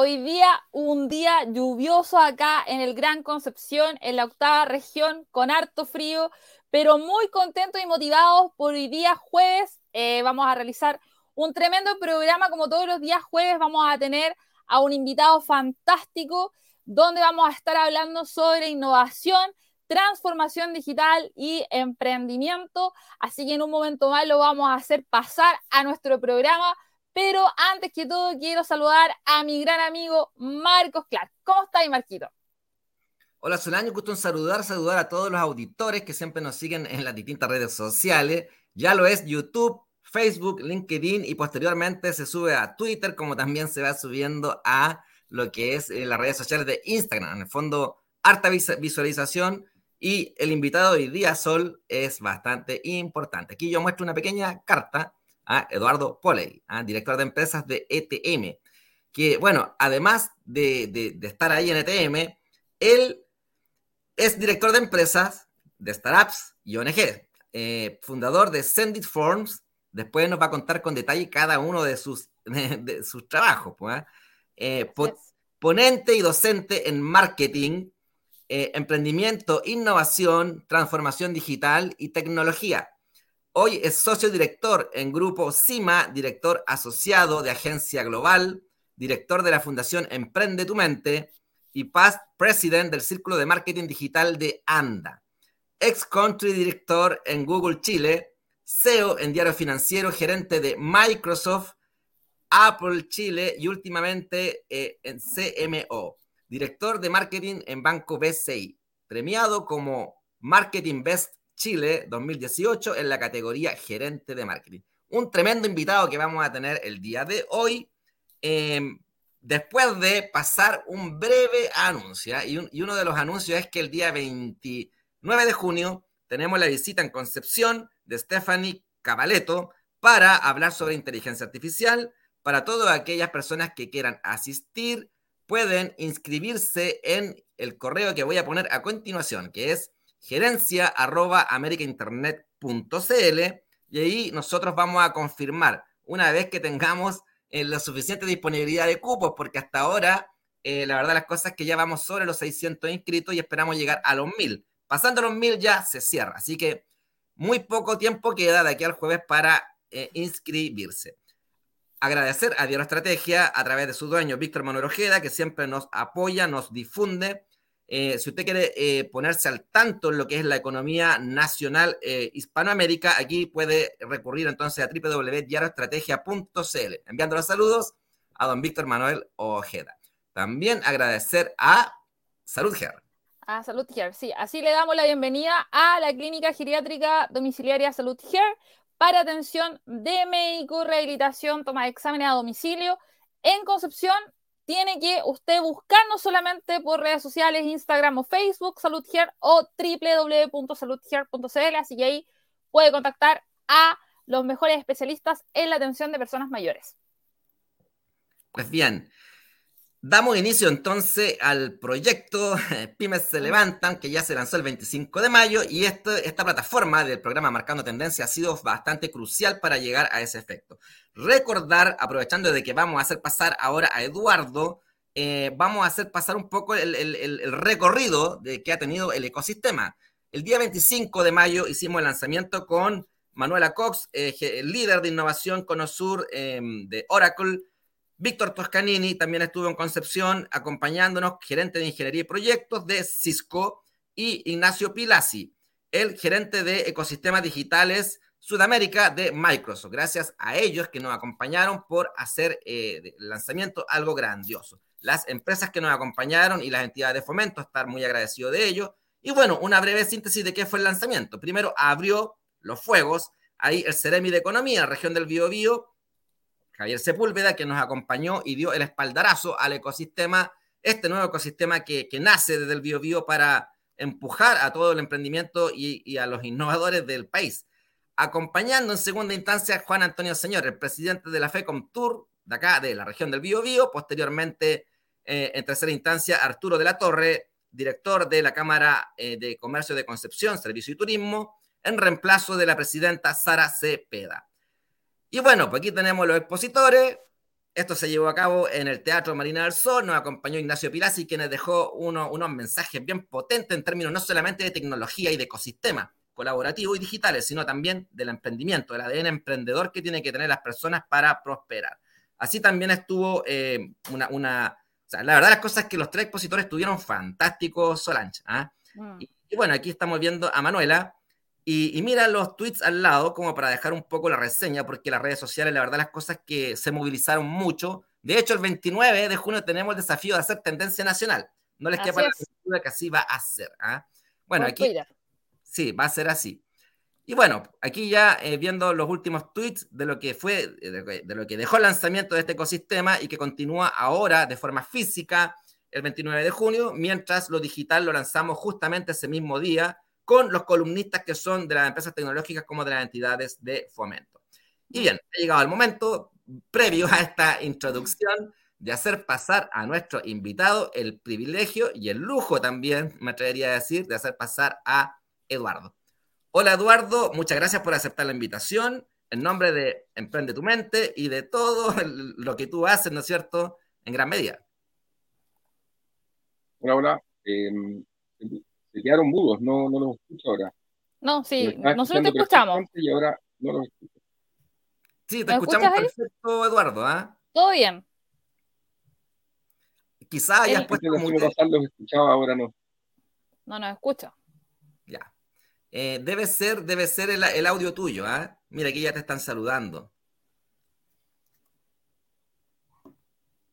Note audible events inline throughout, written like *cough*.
Hoy día un día lluvioso acá en el Gran Concepción, en la octava región, con harto frío, pero muy contentos y motivados por hoy día jueves. Eh, vamos a realizar un tremendo programa, como todos los días jueves vamos a tener a un invitado fantástico, donde vamos a estar hablando sobre innovación, transformación digital y emprendimiento. Así que en un momento más lo vamos a hacer pasar a nuestro programa pero antes que todo, quiero saludar a mi gran amigo Marcos Clark. ¿Cómo estás, Marquito? Hola, Solano, gusto en saludar, saludar a todos los auditores que siempre nos siguen en las distintas redes sociales. Ya lo es YouTube, Facebook, LinkedIn y posteriormente se sube a Twitter, como también se va subiendo a lo que es eh, las redes sociales de Instagram. En el fondo, harta visualización y el invitado hoy día, Sol, es bastante importante. Aquí yo muestro una pequeña carta a Eduardo Poley, director de empresas de ETM, que, bueno, además de, estar ahí en ETM, él es director de empresas, de startups y ONG, eh, fundador de Sendit Forms, después nos va a contar con detalle cada uno de sus, *laughs* de, sus trabajos, pues, ¿ah? eh, ponente y docente en marketing, eh, emprendimiento, innovación, transformación digital y tecnología. Hoy es socio director en Grupo CIMA, director asociado de Agencia Global, director de la Fundación Emprende tu Mente y past president del Círculo de Marketing Digital de ANDA. Ex country director en Google Chile, CEO en Diario Financiero, gerente de Microsoft, Apple Chile y últimamente eh, en CMO. Director de marketing en Banco BCI, premiado como Marketing Best Chile 2018 en la categoría gerente de marketing. Un tremendo invitado que vamos a tener el día de hoy. Em, después de pasar un breve anuncio, ¿ah? y, y, uno de los anuncios es que el día 29 de junio tenemos la visita en Concepción de Stephanie Cavaleto para hablar sobre inteligencia artificial. Para todas aquellas personas que quieran asistir, pueden inscribirse en el correo que voy a poner a continuación, que es gerencia arroba americainternet.cl y ahí nosotros vamos a confirmar una vez que tengamos eh, la suficiente disponibilidad de cupos, porque hasta ahora eh, la verdad las cosas es que ya vamos sobre los 600 inscritos y esperamos llegar a los 1000. Pasando los 1000 ya se cierra, así que muy poco tiempo queda de aquí al jueves para eh, inscribirse. Agradecer a Diario Estrategia a través de su dueño Víctor Manuel Ojeda, que siempre nos apoya, nos difunde eh, si usted quiere eh, ponerse al tanto en lo que es la economía nacional eh, Hispanoamérica, aquí puede recurrir entonces a www.diarioestrategia.cl. Enviando los saludos a don Víctor Manuel Ojeda. También agradecer a Salud Ger. A Salud Ger, sí. Así le damos la bienvenida a la clínica geriátrica domiciliaria Salud Ger para atención de médico, rehabilitación, toma de exámenes a domicilio en Concepción tiene que usted buscarnos solamente por redes sociales, Instagram o Facebook, SaludHear o www.saludhear.cl, así que ahí puede contactar a los mejores especialistas en la atención de personas mayores. Pues bien, damos inicio entonces al proyecto *laughs* Pymes se levantan, que ya se lanzó el 25 de mayo, y esta plataforma del programa Marcando Tendencia ha sido bastante crucial para llegar a ese efecto recordar, aprovechando de que vamos a hacer pasar ahora a Eduardo, eh, vamos a hacer pasar un poco el, recorrido de que ha tenido el ecosistema. El día 25 de mayo hicimos el lanzamiento con Manuela Cox, eh, líder de innovación con Osur em, de Oracle. Víctor Toscanini también estuvo en Concepción acompañándonos, gerente de ingeniería y proyectos de Cisco, y Ignacio Pilasi, el gerente de ecosistemas digitales Sudamérica de Microsoft. Gracias a ellos que nos acompañaron por hacer eh, el lanzamiento algo grandioso. Las empresas que nos acompañaron y las entidades de fomento, estar muy agradecido de ellos. Y bueno, una breve síntesis de qué fue el lanzamiento. Primero abrió los fuegos, ahí el Ceremi de Economía, región del Biobío, Javier Sepúlveda, que nos acompañó y dio el espaldarazo al ecosistema, este nuevo ecosistema que, nace desde el Biobío para empujar a todo el emprendimiento y, y a los innovadores del país acompañando en segunda instancia a Juan Antonio Señor, el presidente de la FECOM Tour, de acá, de la región del Biobío, posteriormente, eh, en tercera instancia, Arturo de la Torre, director de la Cámara eh, de Comercio de Concepción, Servicio y Turismo, en reemplazo de la presidenta Sara Cepeda. Y bueno, pues aquí tenemos los expositores, Esto se llevó a cabo en el Teatro Marina del Sol, nos acompañó Ignacio Pilasi, quien nos dejó unos mensajes bien potentes en términos no solamente de tecnología y de ecosistema colaborativo y digitales, sino también del emprendimiento, del ADN emprendedor que tienen que tener las personas para prosperar. Así también estuvo eh, una, una o sea, la verdad las cosas es que los tres expositores estuvieron fantásticos, Solange. ¿ah? Mm. Y, bueno, aquí estamos viendo a Manuela, y, mira los tweets al lado, como para dejar un poco la reseña, porque las redes sociales, la verdad, las cosas que se movilizaron mucho. De hecho, el 29 de junio tenemos el desafío de hacer tendencia nacional. No les queda la que así va a ser. ¿ah? Bueno, aquí. Sí, va a ser así. Y bueno, aquí ya eh, viendo los últimos tweets de lo que fue, de, de, lo que dejó el lanzamiento de este ecosistema y que continúa ahora de forma física el 29 de junio, mientras lo digital lo lanzamos justamente ese mismo día con los columnistas que son de las empresas tecnológicas como de las entidades de fomento. Y bien, ha llegado el momento, previo a esta introducción, de hacer pasar a nuestro invitado el privilegio y el lujo también, me atrevería a decir, de hacer pasar a Eduardo. Hola Eduardo, muchas gracias por aceptar la invitación. En nombre de Emprende tu Mente y de todo lo que tú haces, ¿no es cierto?, en gran medida. Hola, hola. Em, se quedaron mudos, no, no los escucho ahora. No, sí, nosotros te escuchamos. Y ahora no los escucho. Sí, te escuchamos perfecto, Eduardo. ¿ah? Todo bien. Quizá hayas puesto como pasar los escuchaba, ahora no. No nos escucha. Ya. Eh, debe ser, debe ser el, el audio tuyo, ¿ah? Mira, aquí ya te están saludando.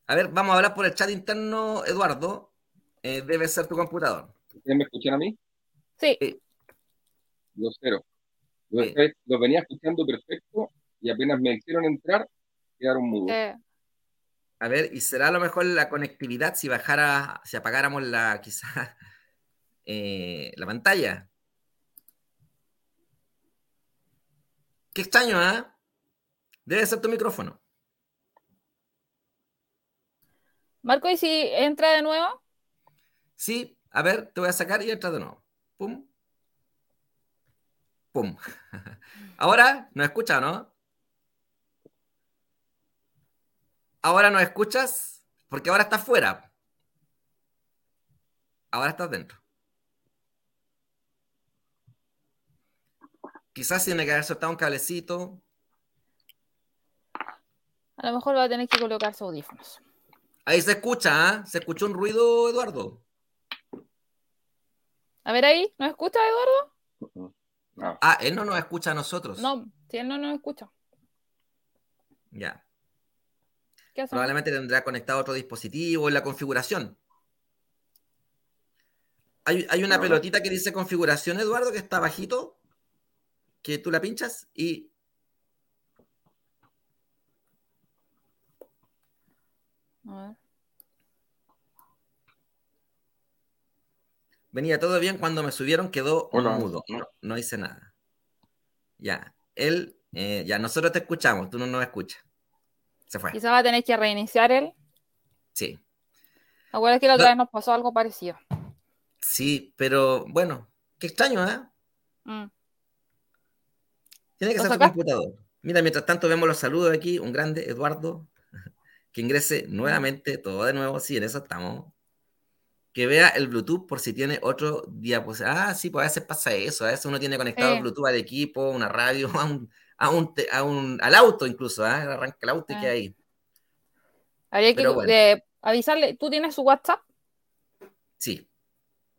A ver, vamos a hablar por el chat interno, Eduardo. Eh, debe ser tu computador. ¿Ustedes me escuchan a mí? Sí. Los cero. Los, venía escuchando perfecto y apenas me hicieron entrar, quedaron mudos. Eh. A ver, ¿y será a lo mejor la conectividad si bajara, si apagáramos la, quizá, *laughs* eh, la pantalla? Qué extraño, ¿ah? Debe ser tu micrófono. Marco, ¿y si entra de nuevo? Sí, a ver, te voy a sacar y entra de nuevo. Pum. Pum. *laughs* Ahora, ¿nos escucha no? Ahora nos escuchas porque ahora estás fuera. Ahora estás dentro. Quizás tiene que haber soltado un cablecito. A lo mejor va a tener que colocar sus audífonos. Ahí se escucha, ¿eh? ¿Se escuchó un ruido, Eduardo? A ver ahí, ¿nos escucha Eduardo? Ah, él no nos escucha a nosotros. No, si él no nos escucha. Ya. Probablemente tendrá conectado otro dispositivo en la configuración. Hay, una pelotita que dice configuración, Eduardo, que está bajito, que tú la pinchas y... A ver. Venía todo bien, cuando me subieron quedó mudo, no, hice nada. Ya, él, eh, ya nosotros te escuchamos, tú no nos escuchas. Se fue. Quizá va a tener que reiniciar él. Sí. Acuérdate que la otra vez nos pasó algo parecido. Sí, pero bueno, qué extraño, ¿eh? Mm. Tiene que ser tu computador. Mira, mientras tanto vemos los saludos aquí, un grande Eduardo, que ingrese nuevamente, todo de nuevo, sí, en eso estamos que vea el Bluetooth por si tiene otro diapositivo. Ah, sí, pues a veces pasa eso. A veces uno tiene conectado el Bluetooth al equipo, una radio, *laughs* a un, a un, al auto incluso, ¿eh? arranca el auto y que ahí. Habría que avisarle, ¿tú tienes su WhatsApp? Sí.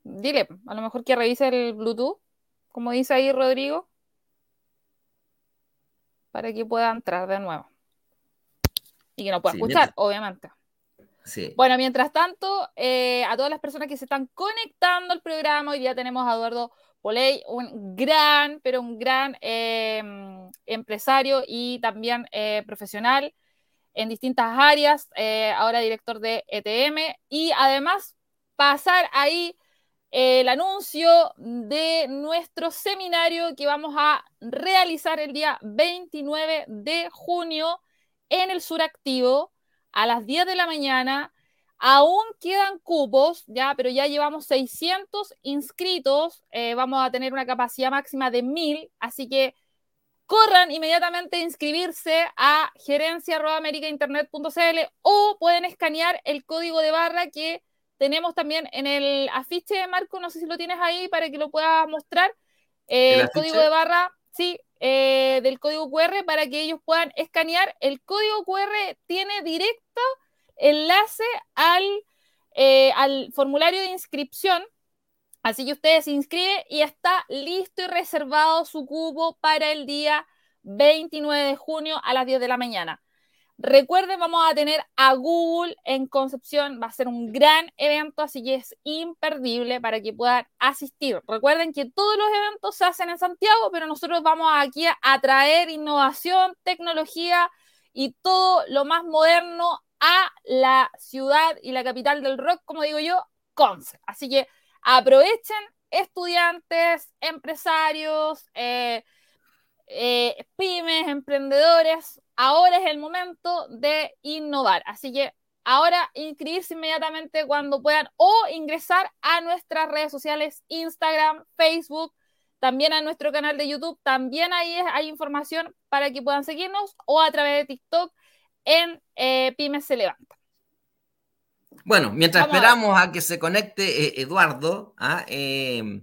Dile, a lo mejor que revise el Bluetooth, como dice ahí Rodrigo, para que pueda entrar de nuevo. Y que no pueda escuchar, obviamente. Bueno, mientras tanto, eh, a todas las personas que se están conectando al programa, hoy día tenemos a Eduardo Poley, un gran, pero un gran em, empresario y también eh, profesional en distintas áreas, eh, ahora director de ETM, y además pasar ahí el anuncio de nuestro seminario que vamos a realizar el día 29 de junio en el Suractivo a las 10 de la mañana. Aún quedan cupos, ya, pero ya llevamos 600 inscritos. Eh, vamos a tener una capacidad máxima de 1000, así que corran inmediatamente a inscribirse a gerencia.americainternet.cl o pueden escanear el código de barra que tenemos también en el afiche de Marco, no sé si lo tienes ahí para que lo puedas mostrar. Eh, ¿El, código de barra, sí, eh, del código QR para que ellos puedan escanear. El código QR tiene directo enlace al, eh, al formulario de inscripción. Así que ustedes se inscriben y está listo y reservado su cupo para el día 29 de junio a las 10 de la mañana. Recuerden, vamos a tener a Google en Concepción, va a ser un gran evento, así que es imperdible para que puedan asistir. Recuerden que todos los eventos se hacen en Santiago, pero nosotros vamos aquí a traer innovación, tecnología y todo lo más moderno a la ciudad y la capital del rock, como digo yo, Conce. Así que aprovechen estudiantes, empresarios, eh, eh, pymes, emprendedores, ahora es el momento de innovar. Así que ahora inscribirse inmediatamente cuando puedan o ingresar a nuestras redes sociales, Instagram, Facebook, también a nuestro canal de YouTube. También ahí hay información para que puedan seguirnos o a través de TikTok en eh, Pymes se levanta. Bueno, mientras esperamos a, que se conecte eh, Eduardo, ¿ah? eh,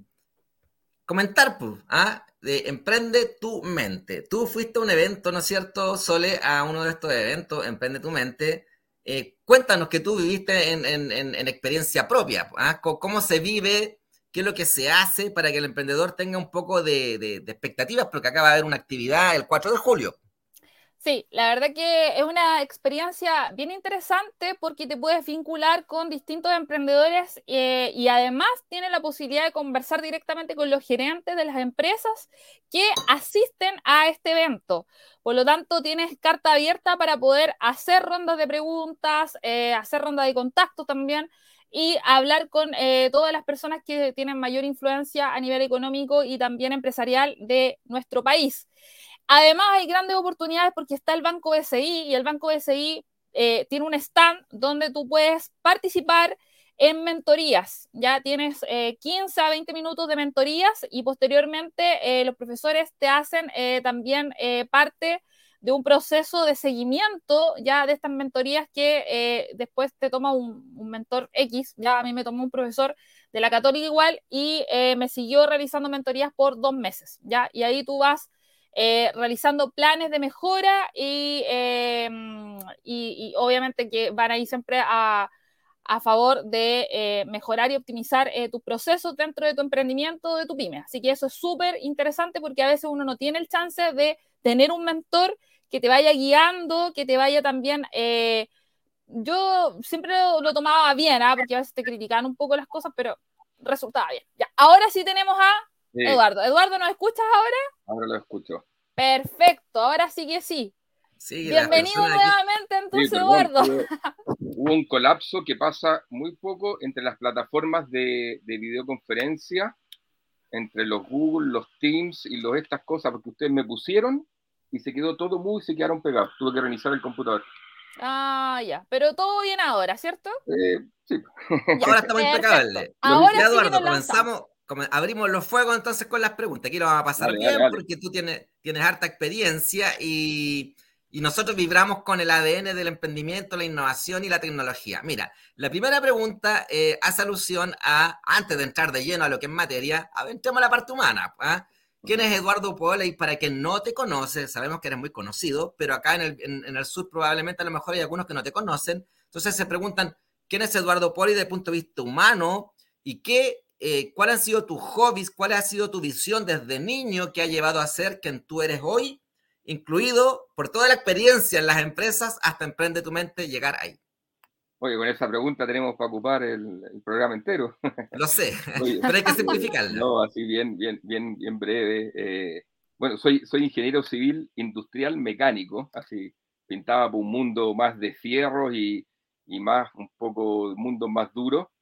comentar, pues, ¿ah? De Emprende tu mente. Tú fuiste a un evento, ¿no es cierto, Sole? A uno de estos eventos, Emprende tu mente. Eh, cuéntanos que tú viviste en, experiencia propia. ¿ah? ¿Cómo se vive? ¿Qué es lo que se hace para que el emprendedor tenga un poco de, expectativas? Porque acaba de haber una actividad el 4 de julio. Sí, la verdad que es una experiencia bien interesante porque te puedes vincular con distintos emprendedores eh, y además tienes la posibilidad de conversar directamente con los gerentes de las empresas que asisten a este evento. Por lo tanto, tienes carta abierta para poder hacer rondas de preguntas, eh, hacer rondas de contacto también y hablar con eh, todas las personas que tienen mayor influencia a nivel económico y también empresarial de nuestro país. Además, hay grandes oportunidades porque está el Banco BCI y el Banco BCI eh, tiene un stand donde tú puedes participar en mentorías. Ya tienes 15 eh, a 20 minutos de mentorías y posteriormente eh, los profesores te hacen también parte de un proceso de seguimiento ya de estas mentorías que después te toma un, un, mentor X. Ya a mí me tomó un profesor de la Católica igual y me siguió realizando mentorías por dos meses. Ya y ahí tú vas eh, realizando planes de mejora em, y, y, obviamente que van a ir siempre a, a favor de eh, mejorar y optimizar eh, tus procesos dentro de tu emprendimiento, de tu pyme. Así que eso es súper interesante porque a veces uno no tiene el chance de tener un mentor que te vaya guiando, que te vaya también... yo siempre lo, tomaba bien, ¿ah? porque a veces te critican un poco las cosas, pero resultaba bien. Ya, ahora sí tenemos a Eduardo. Eduardo, ¿nos escuchas ahora? Ahora lo escucho. Perfecto, ahora sí que sí. Bienvenido nuevamente entonces, Eduardo. Hubo, un colapso que pasa muy poco entre las plataformas de, videoconferencia, entre los Google, los Teams y los estas cosas, porque ustedes me pusieron y se quedó todo muy, se quedaron pegados. Tuve que reiniciar el computador. Ah, ya. Pero todo bien ahora, ¿cierto? Eh, sí. Ahora estamos impecables. Ahora sí Eduardo, comenzamos, abrimos los fuegos entonces con las preguntas. Aquí lo vamos a pasar bien porque tú tienes, tienes harta experiencia y, nosotros vibramos con el ADN del emprendimiento, la innovación y la tecnología. Mira, la primera pregunta eh, hace alusión a, antes de entrar de lleno a lo que es materia, entremos a la parte humana. ¿ah? ¿Quién es Eduardo Pola? Y para quien no te conoce, sabemos que eres muy conocido, pero acá en el, en el sur probablemente a lo mejor hay algunos que no te conocen. Entonces se preguntan, ¿quién es Eduardo Pola desde el punto de vista humano? ¿Y qué eh, cuáles han sido tus hobbies, cuál ha sido tu visión desde niño que ha llevado a ser quien tú eres hoy, incluido por toda la experiencia en las empresas hasta Emprende tu mente, llegar ahí. Oye, con esa pregunta tenemos para ocupar el, programa entero. *laughs* Lo sé, pero hay que simplificarlo. No, así bien, bien, bien, bien breve. Eh, bueno, soy, soy ingeniero civil industrial mecánico, así pintaba por un mundo más de fierros y, y más, un poco, mundo más duro.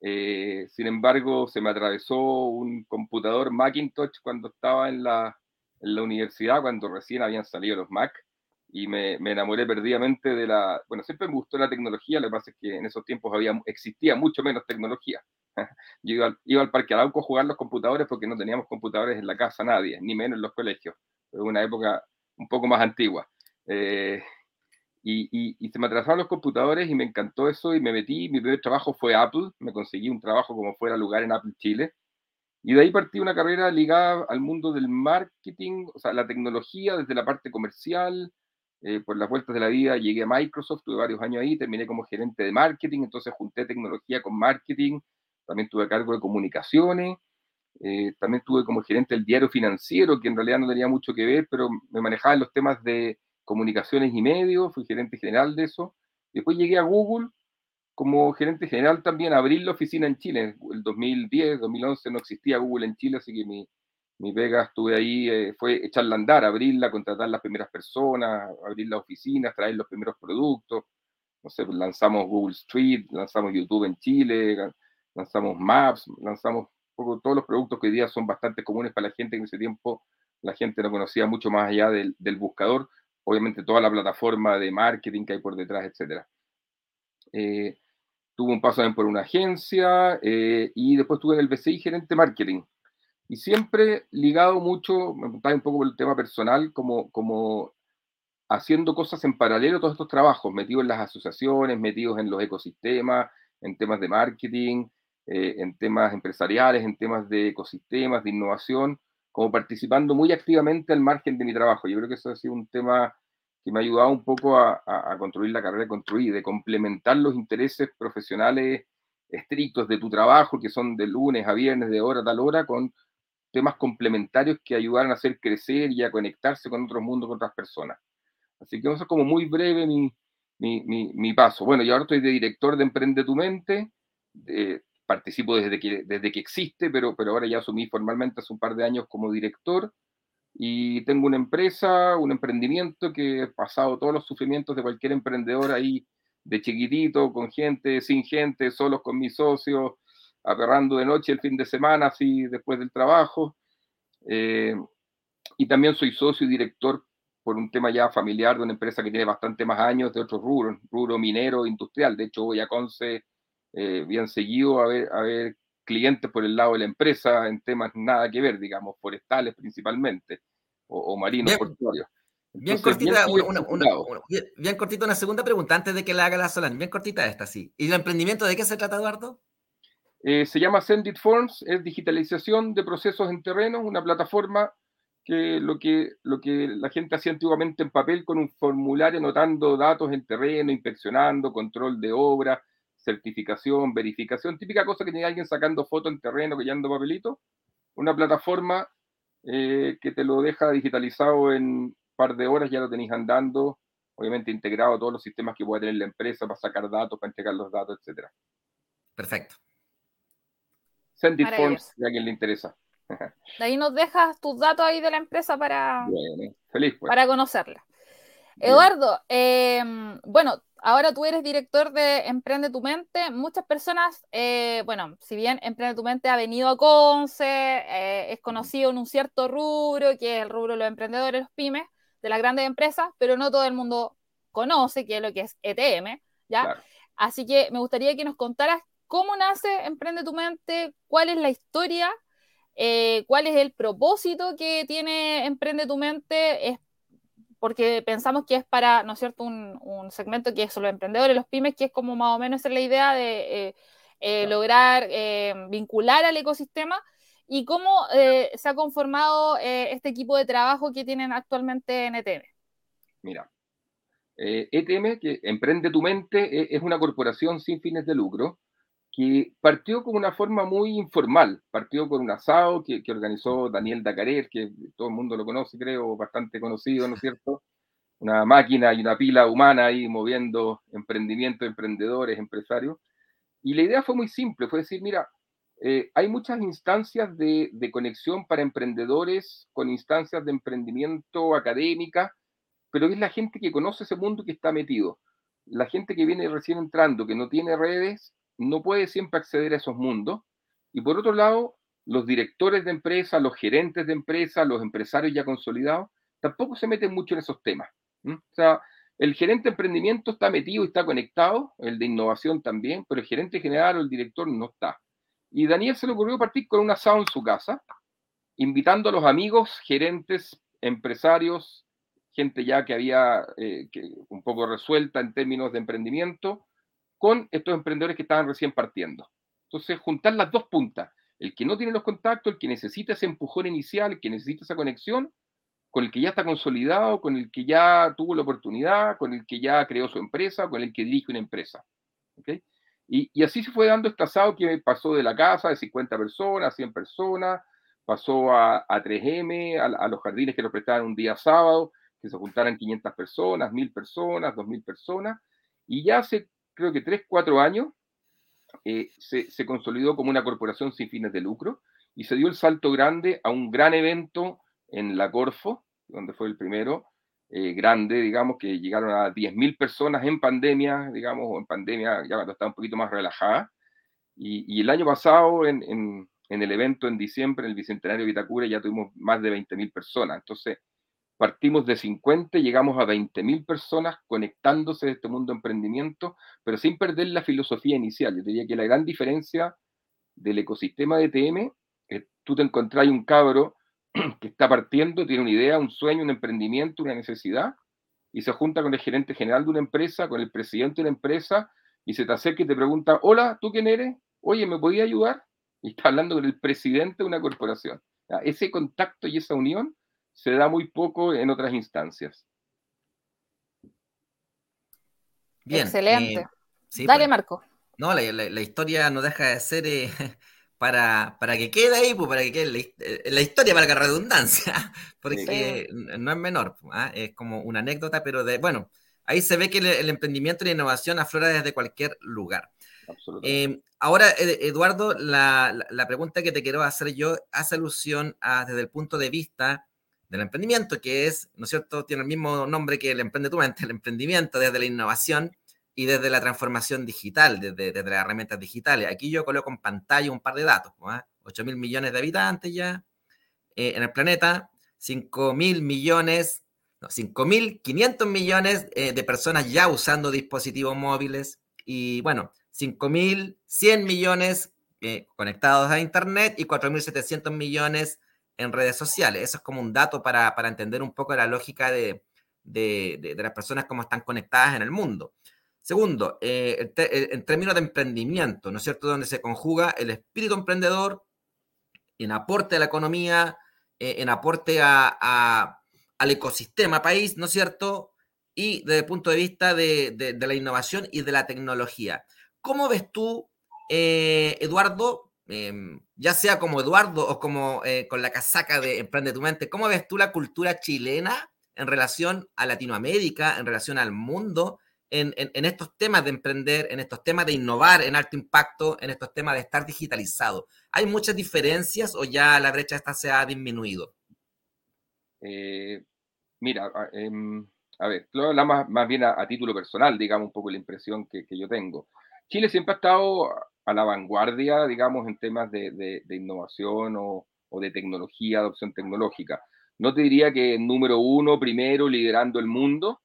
Eh, sin embargo, se me atravesó un computador Macintosh cuando estaba en la, en la universidad, cuando recién habían salido los Mac, y me, me, enamoré perdidamente de la... Bueno, siempre me gustó la tecnología, lo que pasa es que en esos tiempos había, existía mucho menos tecnología. *laughs* Yo iba iba al Parque Arauco a jugar los computadores porque no teníamos computadores en la casa nadie, ni menos en los colegios. una época un poco más antigua. Eh, y, y, se me atrasaron los computadores y me encantó eso y me metí. Mi primer trabajo fue Apple, me conseguí un trabajo como fuera lugar en Apple Chile. Y de ahí partí una carrera ligada al mundo del marketing, o sea, la tecnología desde la parte comercial. Eh, por las vueltas de la vida llegué a Microsoft, tuve varios años ahí, terminé como gerente de marketing, entonces junté tecnología con marketing, también tuve cargo de comunicaciones, eh, también tuve como gerente del diario financiero, que en realidad no tenía mucho que ver, pero me manejaba en los temas de comunicaciones y medios, fui gerente general de eso. Después llegué a Google como gerente general también, a abrir la oficina en Chile. El 2010, 2011 no existía Google en Chile, así que mi, mi pega estuve ahí, eh, fue echarla a andar, abrirla, contratar las primeras personas, abrir la oficina, traer los primeros productos. No sé, lanzamos Google Street, lanzamos YouTube en Chile, lanzamos Maps, lanzamos todos los productos que hoy día son bastante comunes para la gente, en ese tiempo la gente no conocía mucho más allá del, del buscador obviamente toda la plataforma de marketing que hay por detrás, etc. Eh, tuve un paso también por una agencia eh, y después estuve en el BCI gerente marketing. Y siempre ligado mucho, me preguntaba un poco por el tema personal, como, como haciendo cosas en paralelo a todos estos trabajos, metidos en las asociaciones, metidos en los ecosistemas, en temas de marketing, eh, en temas empresariales, en temas de ecosistemas, de innovación como participando muy activamente al margen de mi trabajo. Yo creo que eso ha sido un tema que me ha ayudado un poco a, construir la carrera de construir, de complementar los intereses profesionales estrictos de tu trabajo, que son de lunes a viernes, de hora a tal hora, con temas complementarios que ayudaran a hacer crecer y a conectarse con otros mundos, con otras personas. Así que eso es como muy breve mi, mi, mi, paso. Bueno, yo ahora estoy de director de Emprende tu Mente, participo desde que, desde que existe, pero, pero ahora ya asumí formalmente hace un par de años como director y tengo una empresa, un emprendimiento que he pasado todos los sufrimientos de cualquier emprendedor ahí de chiquitito, con gente, sin gente, solos con mis socios, agarrando de noche el fin de semana, así después del trabajo. Eh, y también soy socio y director por un tema ya familiar de una empresa que tiene bastante más años de otros rubros, rubro minero, industrial. De hecho, voy a Conce eh, bien seguido a ver, a ver clientes por el lado de la empresa en temas nada que ver, digamos, forestales principalmente, o, marinos portuarios. Bien cortita, una, bien, cortita una segunda pregunta antes de que la haga la Solán. Bien cortita esta, sí. ¿Y el emprendimiento de qué se trata, Eduardo? Eh, se llama Sendit Forms, es digitalización de procesos en terreno, una plataforma que lo que, lo que la gente hacía antiguamente en papel con un formulario anotando datos en terreno, inspeccionando, control de obra, certificación, verificación, típica cosa que tiene alguien sacando fotos en terreno, que ando papelito, una plataforma eh, que te lo deja digitalizado en un par de horas, ya lo tenéis andando, obviamente integrado a todos los sistemas que puede tener la empresa para sacar datos, para entregar los datos, etc. Perfecto. Send it forms, si a alguien le interesa. *laughs* De ahí nos dejas tus datos ahí de la empresa para, feliz, pues. para conocerla. Eduardo, em, bueno, ahora tú eres director de Emprende tu Mente. Muchas personas, eh, bueno, si bien Emprende tu Mente ha venido a Conce, eh, es conocido en un cierto rubro, que es el rubro de los emprendedores, los pymes, de las grandes empresas, pero no todo el mundo conoce qué es lo que es ETM, ¿ya? Así que me gustaría que nos contaras cómo nace Emprende tu Mente, cuál es la historia, eh, cuál es el propósito que tiene Emprende tu Mente, es porque pensamos que es para, ¿no es cierto?, un, segmento que es los emprendedores, los pymes, que es como más o menos la idea de eh, eh, lograr eh, vincular al ecosistema y cómo se ha conformado este equipo de trabajo que tienen actualmente en ETM. Mira, ETM, e que Emprende tu Mente, es una corporación sin fines de lucro que partió con una forma muy informal, partió con un asado que, organizó Daniel Dacarer, que todo el mundo lo conoce, creo, bastante conocido, ¿no es cierto? Una máquina y una pila humana ahí moviendo emprendimiento, emprendedores, empresarios. Y la idea fue muy simple, fue decir, mira, eh, hay muchas instancias de, de, conexión para emprendedores con instancias de emprendimiento académica, pero es la gente que conoce ese mundo que está metido. La gente que viene recién entrando, que no tiene redes, no puede siempre acceder a esos mundos. Y por otro lado, los directores de empresa, los gerentes de empresa, los empresarios ya consolidados, tampoco se meten mucho en esos temas. O sea, el gerente de emprendimiento está metido y está conectado, el de innovación también, pero el gerente general o el director no está. Y Daniel se le ocurrió partir con un asado en su casa, invitando a los amigos gerentes empresarios, gente ya que había eh, un poco resuelta en términos de emprendimiento, con estos emprendedores que estaban recién partiendo. Entonces, juntar las dos puntas, el que no tiene los contactos, el que necesita ese empujón inicial, el que necesita esa conexión, con el que ya está consolidado, con el que ya tuvo la oportunidad, con el que ya creó su empresa, con el que dirige una empresa. Y, así se fue dando este asado que pasó de la casa de 50 personas, 100 personas, pasó a, 3M, a, los jardines que lo prestaban un día sábado, que se juntaran 500 personas, 1000 personas, 2000 personas, y ya hace creo que 3, 4 años eh, se, se consolidó como una corporación sin fines de lucro y se dio el salto grande a un gran evento en la Corfo, donde fue el primero, eh, grande, digamos, que llegaron a 10.000 personas en pandemia, digamos, o en pandemia ya cuando estaba un poquito más relajada. Y, el año pasado, en, en, el evento en diciembre, en el Bicentenario de Vitacura, ya tuvimos más de 20.000 personas. Entonces, partimos de 50, llegamos a 20.000 personas conectándose de este mundo de emprendimiento, pero sin perder la filosofía inicial. Yo diría que la gran diferencia del ecosistema de TM es tú te encontrás un cabro *clears throat* que está partiendo, tiene una idea, un sueño, un emprendimiento, una necesidad, y se junta con el gerente general de una empresa, con el presidente de una empresa, y se te acerca y te pregunta, hola, ¿tú quién eres? Oye, ¿me podía ayudar? Y está hablando con el presidente de una corporación. Ese contacto y esa unión se da muy poco en otras instancias. Bien. Excelente. Eh, Dale, pues. Marco. No, la, historia no deja de ser eh, *laughs* para, para que quede ahí, pues, para que quede la, eh, la historia, para que redundancia, *laughs* porque no es menor, ¿ah? es como una anécdota, pero de, bueno, ahí se ve que el, emprendimiento y la innovación aflora desde cualquier lugar. Eh, ahora, Eduardo, la, la, pregunta que te quiero hacer yo hace alusión a, desde el punto de vista del emprendimiento, que es, ¿no es cierto?, tiene el mismo nombre que el Emprende tu mente, el emprendimiento desde la innovación y desde la transformación digital, desde, desde, las herramientas digitales. Aquí yo coloco en pantalla un par de datos. ¿eh? 8 mil millones de habitantes ya eh, en el planeta, 5 mil millones, no, 5 mil 500 millones eh, de personas ya usando dispositivos móviles y bueno, 5 mil 100 millones eh, conectados a Internet y 4 mil 700 millones en redes sociales. Eso es como un dato para, para entender un poco la lógica de, de, de, las personas como están conectadas en el mundo. Segundo, eh, en términos de emprendimiento, ¿no es cierto? Donde se conjuga el espíritu emprendedor en aporte a la economía, eh, en aporte a, al ecosistema país, ¿no es cierto? Y desde el punto de vista de, la innovación y de la tecnología. ¿Cómo ves tú, eh, Eduardo, em, ya sea como Eduardo o como con la casaca de Emprende tu mente, cómo ves tú la cultura chilena en relación a Latinoamérica, en relación al mundo? en, estos temas de emprender, en estos temas de innovar en alto impacto, en estos temas de estar digitalizado? ¿Hay muchas diferencias o ya la brecha esta se ha disminuido? Eh, mira, em, a ver, lo más, más bien a, título personal, digamos, un poco la impresión que, yo tengo. Chile siempre ha estado a la vanguardia, digamos, en temas de, innovación o, de tecnología, adopción tecnológica. No te diría que número uno, primero, liderando el mundo,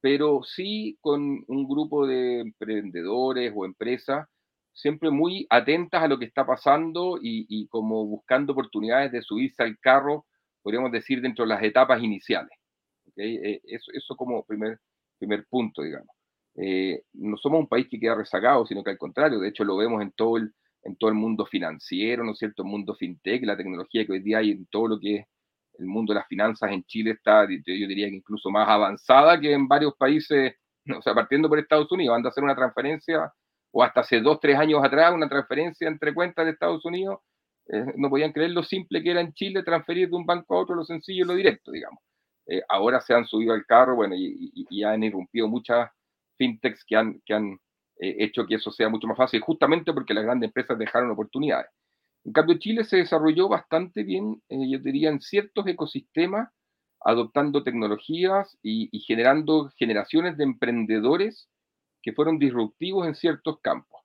pero sí con un grupo de emprendedores o empresas siempre muy atentas a lo que está pasando y, como buscando oportunidades de subirse al carro, podríamos decir, dentro de las etapas iniciales. Eh, eso, eso, como primer, primer punto, digamos. Eh, no somos un país que queda rezagado, sino que al contrario, de hecho lo vemos en todo el, en todo el mundo financiero, ¿no es cierto? El mundo fintech, la tecnología que hoy día hay en todo lo que es el mundo de las finanzas en Chile está, yo diría que incluso más avanzada que en varios países, *laughs* o sea, partiendo por Estados Unidos, van a hacer una transferencia, o hasta hace dos, tres años atrás, una transferencia entre cuentas de Estados Unidos, eh, no podían creer lo simple que era en Chile transferir de un banco a otro, lo sencillo y lo directo, digamos. Eh, ahora se han subido al carro, bueno, y, han irrumpido muchas fintechs que han, que han eh, hecho que eso sea mucho más fácil, justamente porque las grandes empresas dejaron oportunidades. En cambio, Chile se desarrolló bastante bien, eh, yo diría, en ciertos ecosistemas, adoptando tecnologías y, generando generaciones de emprendedores que fueron disruptivos en ciertos campos.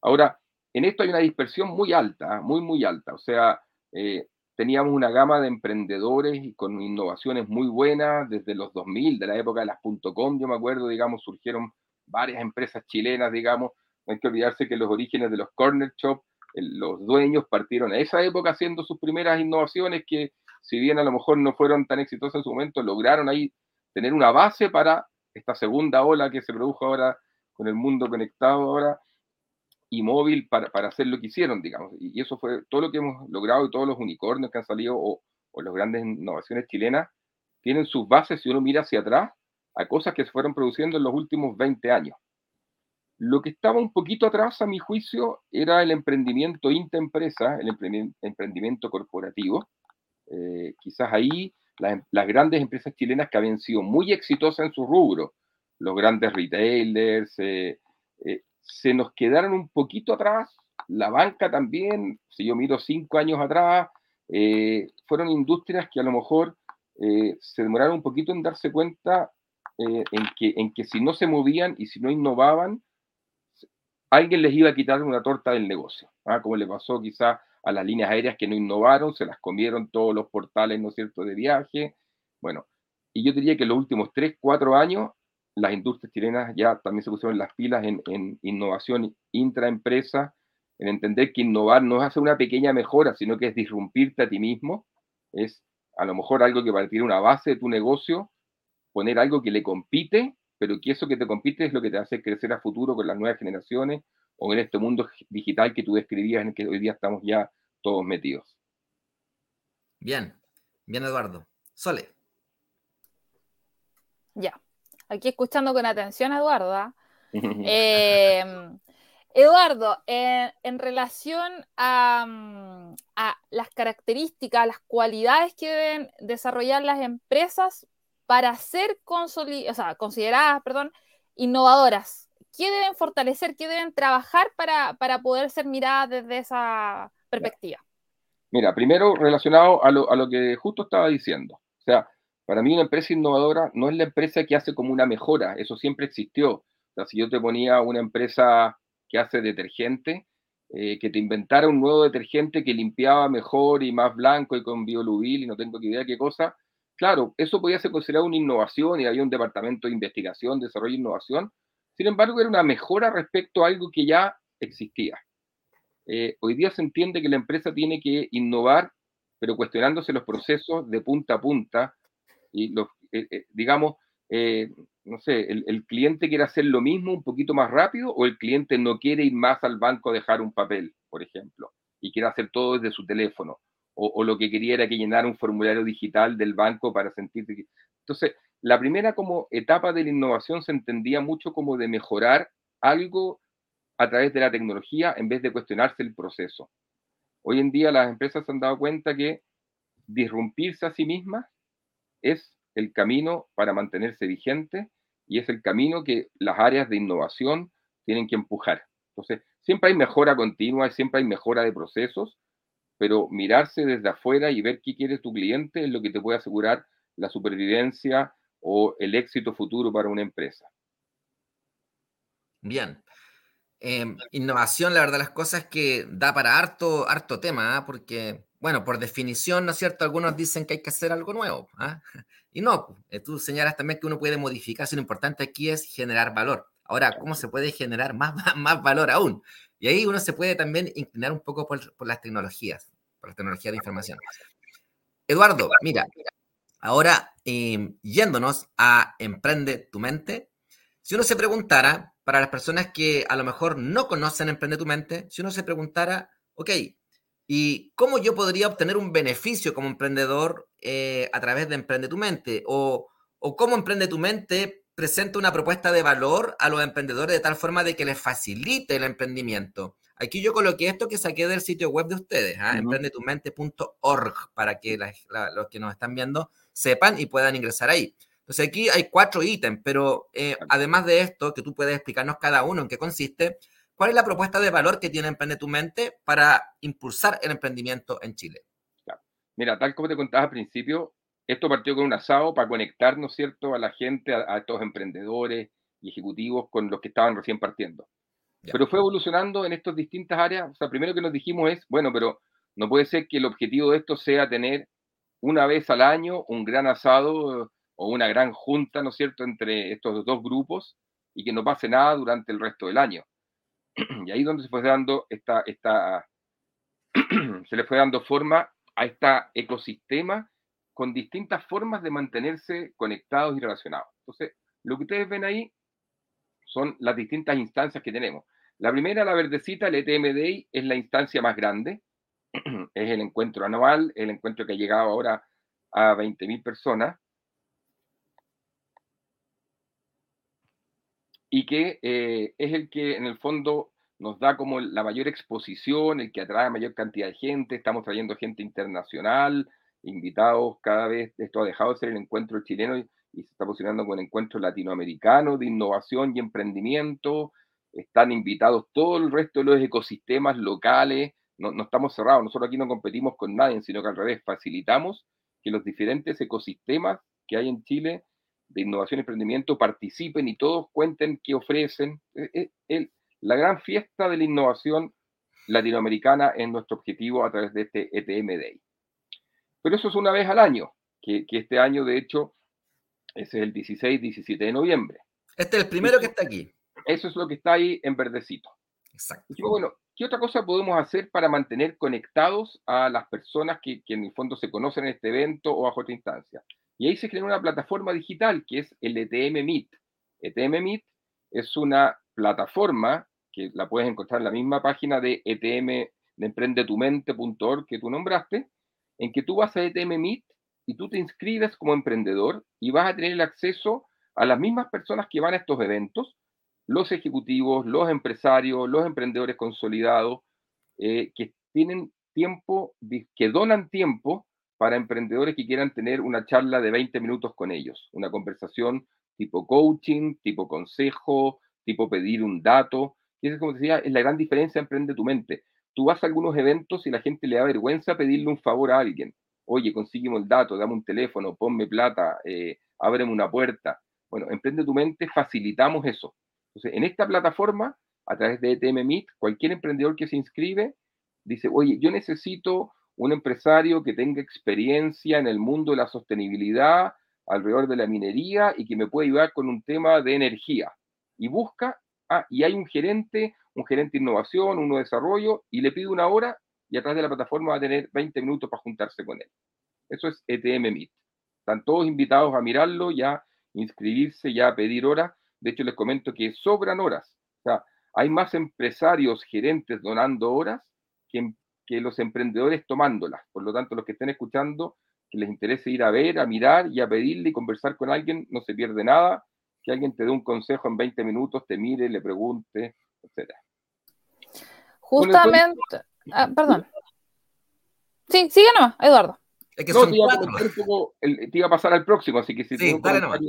Ahora, en esto hay una dispersión muy alta, muy, muy alta. O sea, eh, teníamos una gama de emprendedores y con innovaciones muy buenas desde los 2000, de la época de las .com, yo me acuerdo, digamos, surgieron varias empresas chilenas, digamos, no hay que olvidarse que los orígenes de los corner shop los dueños partieron a esa época haciendo sus primeras innovaciones que si bien a lo mejor no fueron tan exitosas en su momento, lograron ahí tener una base para esta segunda ola que se produjo ahora con el mundo conectado ahora y móvil para, para hacer lo que hicieron, digamos. Y, eso fue todo lo que hemos logrado y todos los unicornios que han salido o, o las grandes innovaciones chilenas tienen sus bases, si uno mira hacia atrás, a cosas que se fueron produciendo en los últimos 20 años. Lo que estaba un poquito atrás, a mi juicio, era el emprendimiento interempresa, el emprendimiento corporativo. Eh, quizás ahí las, grandes empresas chilenas que habían sido muy exitosas en su rubro, los grandes retailers, eh, eh, se nos quedaron un poquito atrás. La banca también, si yo miro cinco años atrás, fueron industrias que a lo mejor se demoraron un poquito en darse cuenta en, que, en que si no se movían y si no innovaban, alguien les iba a quitar una torta del negocio, ¿ah? como le pasó quizá a las líneas aéreas que no innovaron, se las comieron todos los portales, ¿no es cierto?, de viaje. Bueno, y yo diría que los últimos 3, 4 años, las industrias chilenas ya también se pusieron las pilas en, en innovación intraempresa, en entender que innovar no es hacer una pequeña mejora, sino que es disrumpirte a ti mismo, es a lo mejor algo que partir una base de tu negocio, poner algo que le compite pero que eso que te compite es lo que te hace crecer a futuro con las nuevas generaciones o en este mundo digital que tú describías en el que hoy día estamos ya todos metidos. Bien, bien Eduardo. Sole. Ya, aquí escuchando con atención a Eduardo. ¿ah? *laughs* Em, Eduardo, en relación a, mm, a, las características, las cualidades que deben desarrollar las empresas para ser consideradas perdón, innovadoras? ¿Qué deben fortalecer, qué deben trabajar para, para poder ser miradas desde esa perspectiva? Mira, primero relacionado a lo, a lo que justo estaba diciendo. O sea, para mí una empresa innovadora no es la empresa que hace como una mejora, eso siempre existió. O sea, si yo te ponía una empresa que hace detergente, eh, que te inventara un nuevo detergente que limpiaba mejor y más blanco y con biolubil y no tengo ni idea qué cosa, Claro, eso podía ser considerado una innovación y había un departamento de investigación, desarrollo e innovación. Sin embargo, era una mejora respecto a algo que ya existía. Eh, hoy día se entiende que la empresa tiene que innovar, pero cuestionándose los procesos de punta a punta. Y los, eh, eh, digamos, no sé, el, el, cliente quiere hacer lo mismo un poquito más rápido o el cliente no quiere ir más al banco a dejar un papel, por ejemplo, y quiere hacer todo desde su teléfono o, lo que quería era que llenara un formulario digital del banco para sentirse que... Entonces, la primera como etapa de la innovación se entendía mucho como de mejorar algo a través de la tecnología en vez de cuestionarse el proceso. Hoy en día las empresas se han dado cuenta que disrumpirse a sí mismas es el camino para mantenerse vigente y es el camino que las áreas de innovación tienen que empujar. Entonces, siempre hay mejora continua, siempre hay mejora de procesos, pero mirarse desde afuera y ver qué quiere tu cliente es lo que te puede asegurar la supervivencia o el éxito futuro para una empresa. Bien. Em, innovación, la verdad, las cosas que da para harto, harto tema, ¿ah? porque, bueno, por definición, ¿no es cierto? Algunos dicen que hay que hacer algo nuevo, ¿ah? *laughs* y no, eh, tú señalas también que uno puede modificarse, lo importante aquí es generar valor. Ahora, ¿cómo se puede generar más, *laughs* más valor aún? Y ahí uno se puede también inclinar un poco por, las tecnologías, por las tecnologías de información. Eduardo, mira, ahora em, yéndonos a Emprende tu mente, si uno se preguntara, para las personas que a lo mejor no conocen Emprende tu mente, si uno se preguntara, ok, ¿y cómo yo podría obtener un beneficio como emprendedor eh, a través de Emprende tu mente? O, o cómo Emprende tu mente presenta una propuesta de valor a los emprendedores de tal forma de que les facilite el emprendimiento. Aquí yo coloqué esto que saqué del sitio web de ustedes, ¿ah? emprendetumente.org, para que los que nos están viendo sepan y puedan ingresar ahí. Entonces aquí hay cuatro ítems, pero eh, además de esto, que tú puedes explicarnos cada uno en qué consiste, ¿cuál es la propuesta de valor que tiene Emprende tu Mente para impulsar el emprendimiento en Chile? Mira, tal como te contaba al principio, esto partió con un asado para conectar, ¿no es cierto?, a la gente, a, estos emprendedores y ejecutivos con los que estaban recién partiendo. Pero fue evolucionando en estas distintas áreas. O sea, primero que nos dijimos es, bueno, pero no puede ser que el objetivo de esto sea tener una vez al año un gran asado o una gran junta, ¿no es cierto?, entre estos dos grupos y que no pase nada durante el resto del año. *clears throat* Y ahí donde se fue dando esta, *clears throat* se le fue dando forma a este ecosistema con distintas formas de mantenerse conectados y relacionados. Entonces, lo que ustedes ven ahí son las distintas instancias que tenemos. La primera, la verdecita, el ETM Day, es la instancia más grande. *clears throat* es el encuentro anual, el encuentro que ha llegado ahora a 20.000 personas. Y que eh, es el que en el fondo nos da como la mayor exposición, el que atrae mayor cantidad de gente. Estamos trayendo gente internacional, invitados cada vez, esto ha dejado de ser el encuentro chileno y, se está posicionando como un encuentro latinoamericano de innovación y emprendimiento. Están invitados todo el resto de los ecosistemas locales. No, no estamos cerrados, nosotros aquí no competimos con nadie, sino que al revés, facilitamos que los diferentes ecosistemas que hay en Chile de innovación y emprendimiento participen y todos cuenten qué ofrecen. E, e, la gran fiesta de la innovación latinoamericana es nuestro objetivo a través de este ETM Day. Pero eso es una vez al año, que, este año, de hecho, ese es el 16-17 de noviembre. Este es el primero que está aquí. Eso es lo que está ahí en verdecito. Exacto. bueno, ¿qué otra cosa podemos hacer para mantener conectados a las personas que, en el fondo se conocen en este evento o bajo otra instancia? Y ahí se crea una plataforma digital que es el ETM Meet. ETM Meet es una plataforma que la puedes encontrar en la misma página de ETM de emprendetumente.org que tú nombraste, en que tú vas a ETM Meet y tú te inscribes como emprendedor y vas a tener el acceso a las mismas personas que van a estos eventos, los ejecutivos, los empresarios, los emprendedores consolidados, eh, que tienen tiempo, que donan tiempo para emprendedores que quieran tener una charla de 20 minutos con ellos, una conversación tipo coaching, tipo consejo, tipo pedir un dato. Y eso, como decía, es la gran diferencia Emprende tu mente tú vas a algunos eventos y la gente le da vergüenza pedirle un favor a alguien. Oye, consígueme el dato, dame un teléfono, ponme plata, eh, ábreme una puerta. Bueno, Emprende tu mente, facilitamos eso. Entonces, en esta plataforma, a través de ETM Meet, cualquier emprendedor que se inscribe dice, oye, yo necesito un empresario que tenga experiencia en el mundo de la sostenibilidad, alrededor de la minería y que me pueda ayudar con un tema de energía. Y busca, ah, y hay un gerente un gerente de innovación, uno de desarrollo, y le pide una hora y a través de la plataforma va a tener 20 minutos para juntarse con él. Eso es ETM Meet. Están todos invitados a mirarlo, ya inscribirse, ya a pedir horas. De hecho, les comento que sobran horas. O sea, hay más empresarios, gerentes donando horas que, que los emprendedores tomándolas. Por lo tanto, los que estén escuchando, que les interese ir a ver, a mirar y a pedirle y conversar con alguien, no se pierde nada. Que alguien te dé un consejo en 20 minutos, te mire, le pregunte, etcétera. Justamente. Ah, perdón. Sí, sigue nomás, Eduardo. Es que no, te, iba te, iba a pasar al próximo, así que si sí, dale, nomás.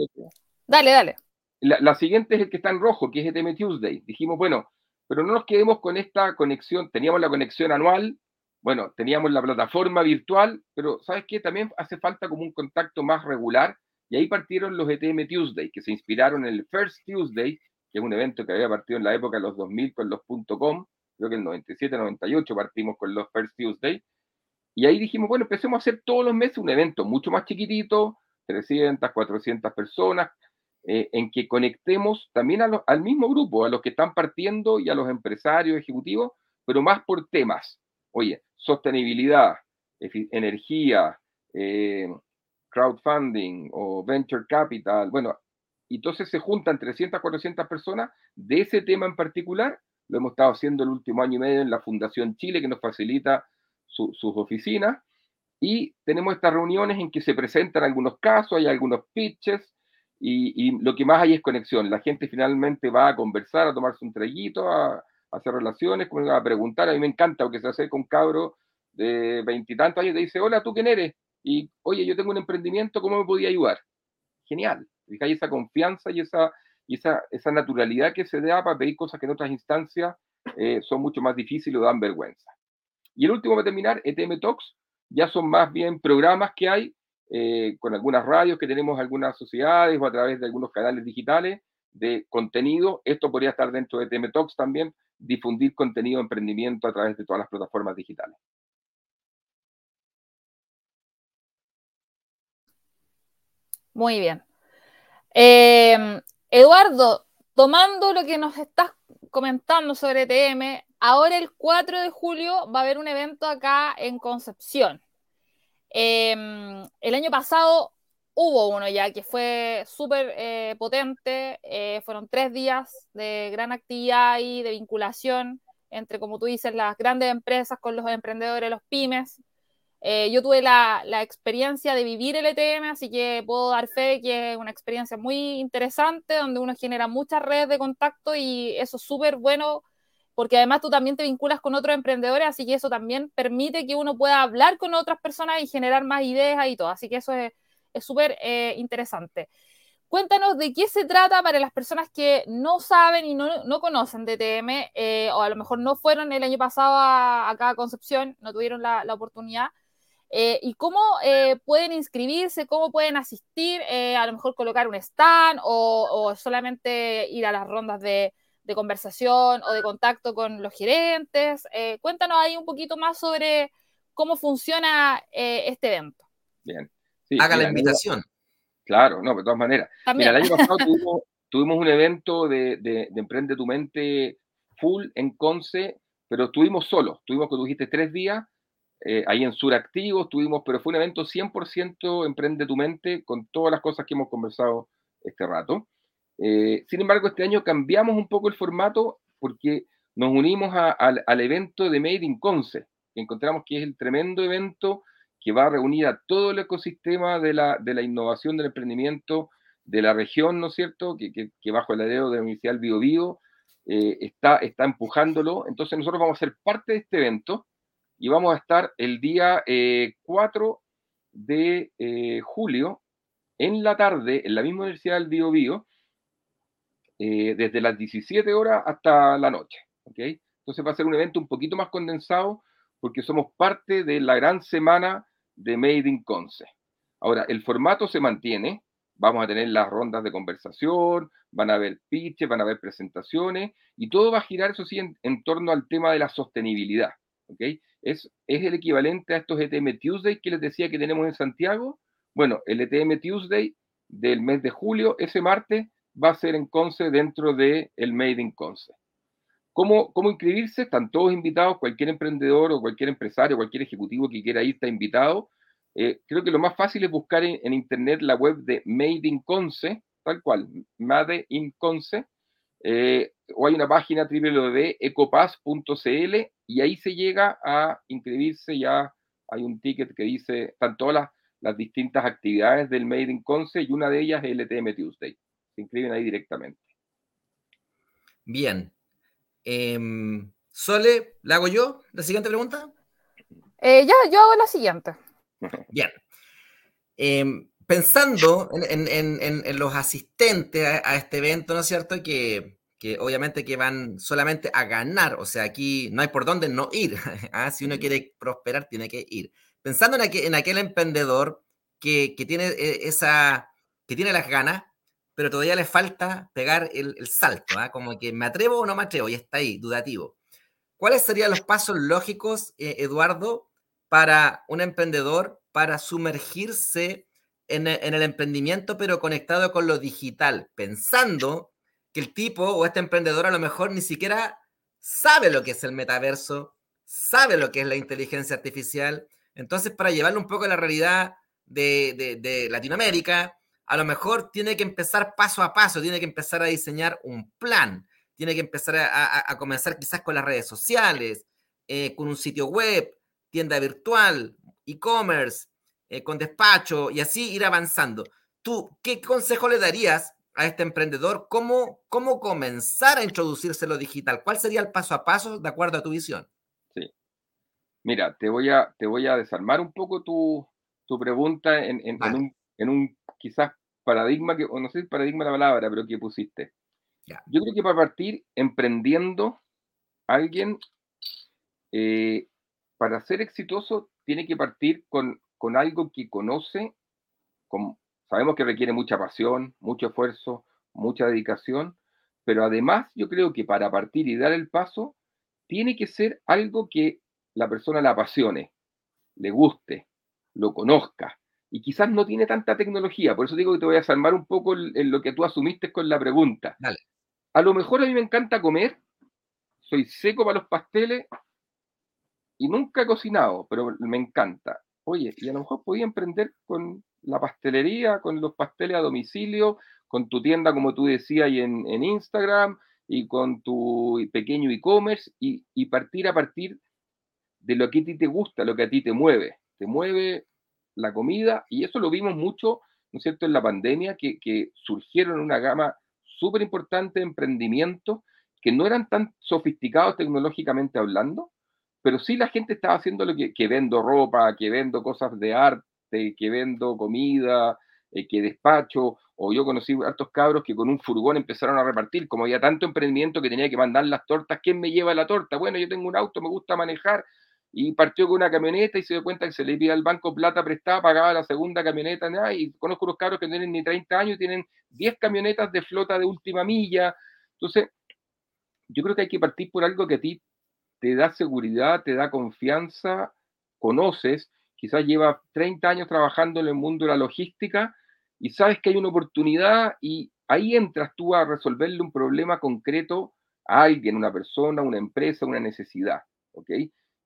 dale, dale. La, siguiente es el que está en rojo, que es ETM Tuesday. Dijimos, bueno, pero no nos quedemos con esta conexión. Teníamos la conexión anual, bueno, teníamos la plataforma virtual, pero ¿sabes qué? También hace falta como un contacto más regular. Y ahí partieron los ETM Tuesday, que se inspiraron en el First Tuesday, que es un evento que había partido en la época de los 2000 con los .com, creo que el 97, 98 partimos con los First Tuesday, y ahí dijimos, bueno, empecemos a hacer todos los meses un evento mucho más chiquitito, 300, 400 personas, eh, en que conectemos también al mismo grupo, a los que están partiendo y a los empresarios ejecutivos, pero más por temas. Oye, sostenibilidad, energía, eh, crowdfunding o venture capital, bueno, entonces se juntan 300, 400 personas de ese tema en particular lo hemos estado haciendo el último año y medio en la Fundación Chile, que nos facilita sus oficinas. Y tenemos estas reuniones en que se presentan algunos casos, hay algunos pitches, y, lo que más hay es conexión. La gente finalmente va a conversar, a tomarse un traguito, a, hacer relaciones, a preguntar. A mí me encanta porque se hace con cabro de veintitantos años te dice, hola, ¿tú quién eres? Y, oye, yo tengo un emprendimiento, ¿cómo me podía ayudar? Genial. Hay esa confianza y esa, y esa, esa naturalidad que se da para pedir cosas que en otras instancias eh, son mucho más difíciles o dan vergüenza. Y el último para terminar, ETM Talks, ya son más bien programas que hay eh, con algunas radios que tenemos algunas sociedades o a través de algunos canales digitales de contenido. Esto podría estar dentro de ETM Talks también, difundir contenido de emprendimiento a través de todas las plataformas digitales. Muy bien. Eh, Eduardo, tomando lo que nos estás comentando sobre TM, ahora el 4 de julio va a haber un evento acá en Concepción. Em, el año pasado hubo uno ya que fue súper eh, potente, eh, fueron tres días de gran actividad y de vinculación entre, como tú dices, las grandes empresas con los emprendedores, los pymes. Eh, yo tuve la, la, experiencia de vivir el ETM, así que puedo dar fe que es una experiencia muy interesante, donde uno genera muchas redes de contacto y eso es súper bueno, porque además tú también te vinculas con otros emprendedores, así que eso también permite que uno pueda hablar con otras personas y generar más ideas y todo, así que eso es súper eh, interesante. Cuéntanos de qué se trata para las personas que no saben y no, no conocen DTM, eh, o a lo mejor no fueron el año pasado a, acá a Concepción, no tuvieron la, la oportunidad. Eh, y cómo pueden inscribirse, cómo pueden asistir, a lo mejor colocar un stand o, o solamente ir a las rondas de, de, conversación o de contacto con los gerentes. cuéntanos ahí un poquito más sobre cómo funciona este evento. Bien. Haga la invitación. Claro, no, de todas maneras. Mira, el año pasado *laughs* tuvimos, tuvimos, un evento de, de, de, Emprende tu Mente full en Conce, pero estuvimos solos. Tuvimos, como dijiste, tres días eh, ahí en Suractivo estuvimos, pero fue un evento 100% Emprende tu Mente con todas las cosas que hemos conversado este rato. Eh, sin embargo, este año cambiamos un poco el formato porque nos unimos a, a, al evento de Made in Conce, que encontramos que es el tremendo evento que va a reunir a todo el ecosistema de la, de la innovación, del emprendimiento de la región, ¿no es cierto?, que, que, bajo el alero de la Universidad del Bio, Bio eh, está, está empujándolo. Entonces nosotros vamos a ser parte de este evento y vamos a estar el día 4 eh, de eh, julio en la tarde en la misma Universidad del Bio Bio, eh, desde las 17 horas hasta la noche. ¿okay? Entonces va a ser un evento un poquito más condensado porque somos parte de la gran semana de Made in Conce. Ahora, el formato se mantiene, vamos a tener las rondas de conversación, van a haber pitches, van a haber presentaciones y todo va a girar, eso sí, en, torno al tema de la sostenibilidad. ¿okay? es, es el equivalente a estos ETM Tuesday que les decía que tenemos en Santiago. Bueno, el ETM Tuesday del mes de julio, ese martes, va a ser en Conce dentro del el Made in Conce. ¿Cómo, ¿Cómo inscribirse? Están todos invitados, cualquier emprendedor o cualquier empresario, cualquier ejecutivo que quiera ir está invitado. Eh, creo que lo más fácil es buscar en, internet la web de Made in Conce, tal cual, Made in Conce, eh, o hay una página www.ecopass.cl y ahí se llega a inscribirse, ya hay un ticket que dice, están todas las, las distintas actividades del Made in Conce y una de ellas es el ETM Tuesday. Se inscriben ahí directamente. Bien. Eh, Sole, ¿la hago yo? ¿La siguiente pregunta? Eh, ya, yo hago la siguiente. *laughs* Bien. Eh, pensando en, en, en, en, los asistentes a, a, este evento, ¿no es cierto? Que, que, obviamente que van solamente a ganar, o sea, aquí no hay por dónde no ir. *laughs* ¿ah? Si uno quiere prosperar, tiene que ir. Pensando en aquel, en aquel emprendedor que, que, tiene eh, esa, que tiene las ganas, pero todavía le falta pegar el, salto, ¿ah? como que me atrevo o no me atrevo, y está ahí, dudativo. ¿Cuáles serían los pasos lógicos, eh, Eduardo, para un emprendedor para sumergirse en, el emprendimiento, pero conectado con lo digital, pensando que el tipo o este emprendedor a lo mejor ni siquiera sabe lo que es el metaverso, sabe lo que es la inteligencia artificial. Entonces, para llevarlo un poco a la realidad de Latinoamérica, a lo mejor tiene que empezar paso a paso, tiene que empezar a diseñar un plan, tiene que empezar a, a, a comenzar quizás con las redes sociales, eh, con un sitio web, tienda virtual, e-commerce, eh, con despacho y así ir avanzando. ¿Tú qué consejo le darías a este emprendedor? ¿Cómo, cómo comenzar a introducirse lo digital? ¿Cuál sería el paso a paso de acuerdo a tu visión? Sí. Mira, te voy a, te voy a desarmar un poco tu, tu pregunta en, en, vale. en, un, en un quizás paradigma, que, o no sé si paradigma la palabra, pero que pusiste. Ya. Yo creo que para partir emprendiendo, alguien, eh, para ser exitoso, tiene que partir con, con algo que conoce, con, sabemos que requiere mucha pasión, mucho esfuerzo, mucha dedicación, pero además yo creo que para partir y dar el paso, tiene que ser algo que la persona la apasione, le guste, lo conozca. Y quizás no tiene tanta tecnología, por eso digo que te voy a salvar un poco en lo que tú asumiste con la pregunta. Dale. A lo mejor a mí me encanta comer, soy seco para los pasteles y nunca he cocinado, pero me encanta oye, y a lo mejor podía emprender con la pastelería, con los pasteles a domicilio, con tu tienda, como tú decías, y en, en Instagram, y con tu pequeño e-commerce, y, y, partir a partir de lo que a ti te gusta, lo que a ti te mueve. Te mueve la comida, y eso lo vimos mucho, ¿no es cierto?, en la pandemia, que, surgieron una gama súper importante de emprendimientos que no eran tan sofisticados tecnológicamente hablando, pero sí la gente estaba haciendo lo que, que vendo ropa, que vendo cosas de arte, que vendo comida, eh, que despacho, o yo conocí hartos cabros que con un furgón empezaron a repartir, como había tanto emprendimiento que tenía que mandar las tortas, ¿quién me lleva la torta? Bueno, yo tengo un auto, me gusta manejar, y partió con una camioneta y se dio cuenta que se le pide al banco plata prestada, pagaba la segunda camioneta, y conozco unos cabros que no tienen ni 30 años tienen 10 camionetas de flota de última milla, entonces yo creo que hay que partir por algo que a ti te da seguridad, te da confianza, conoces, quizás lleva 30 años trabajando en el mundo de la logística y sabes que hay una oportunidad y ahí entras tú a resolverle un problema concreto a alguien, una persona, una empresa, una necesidad. ¿ok?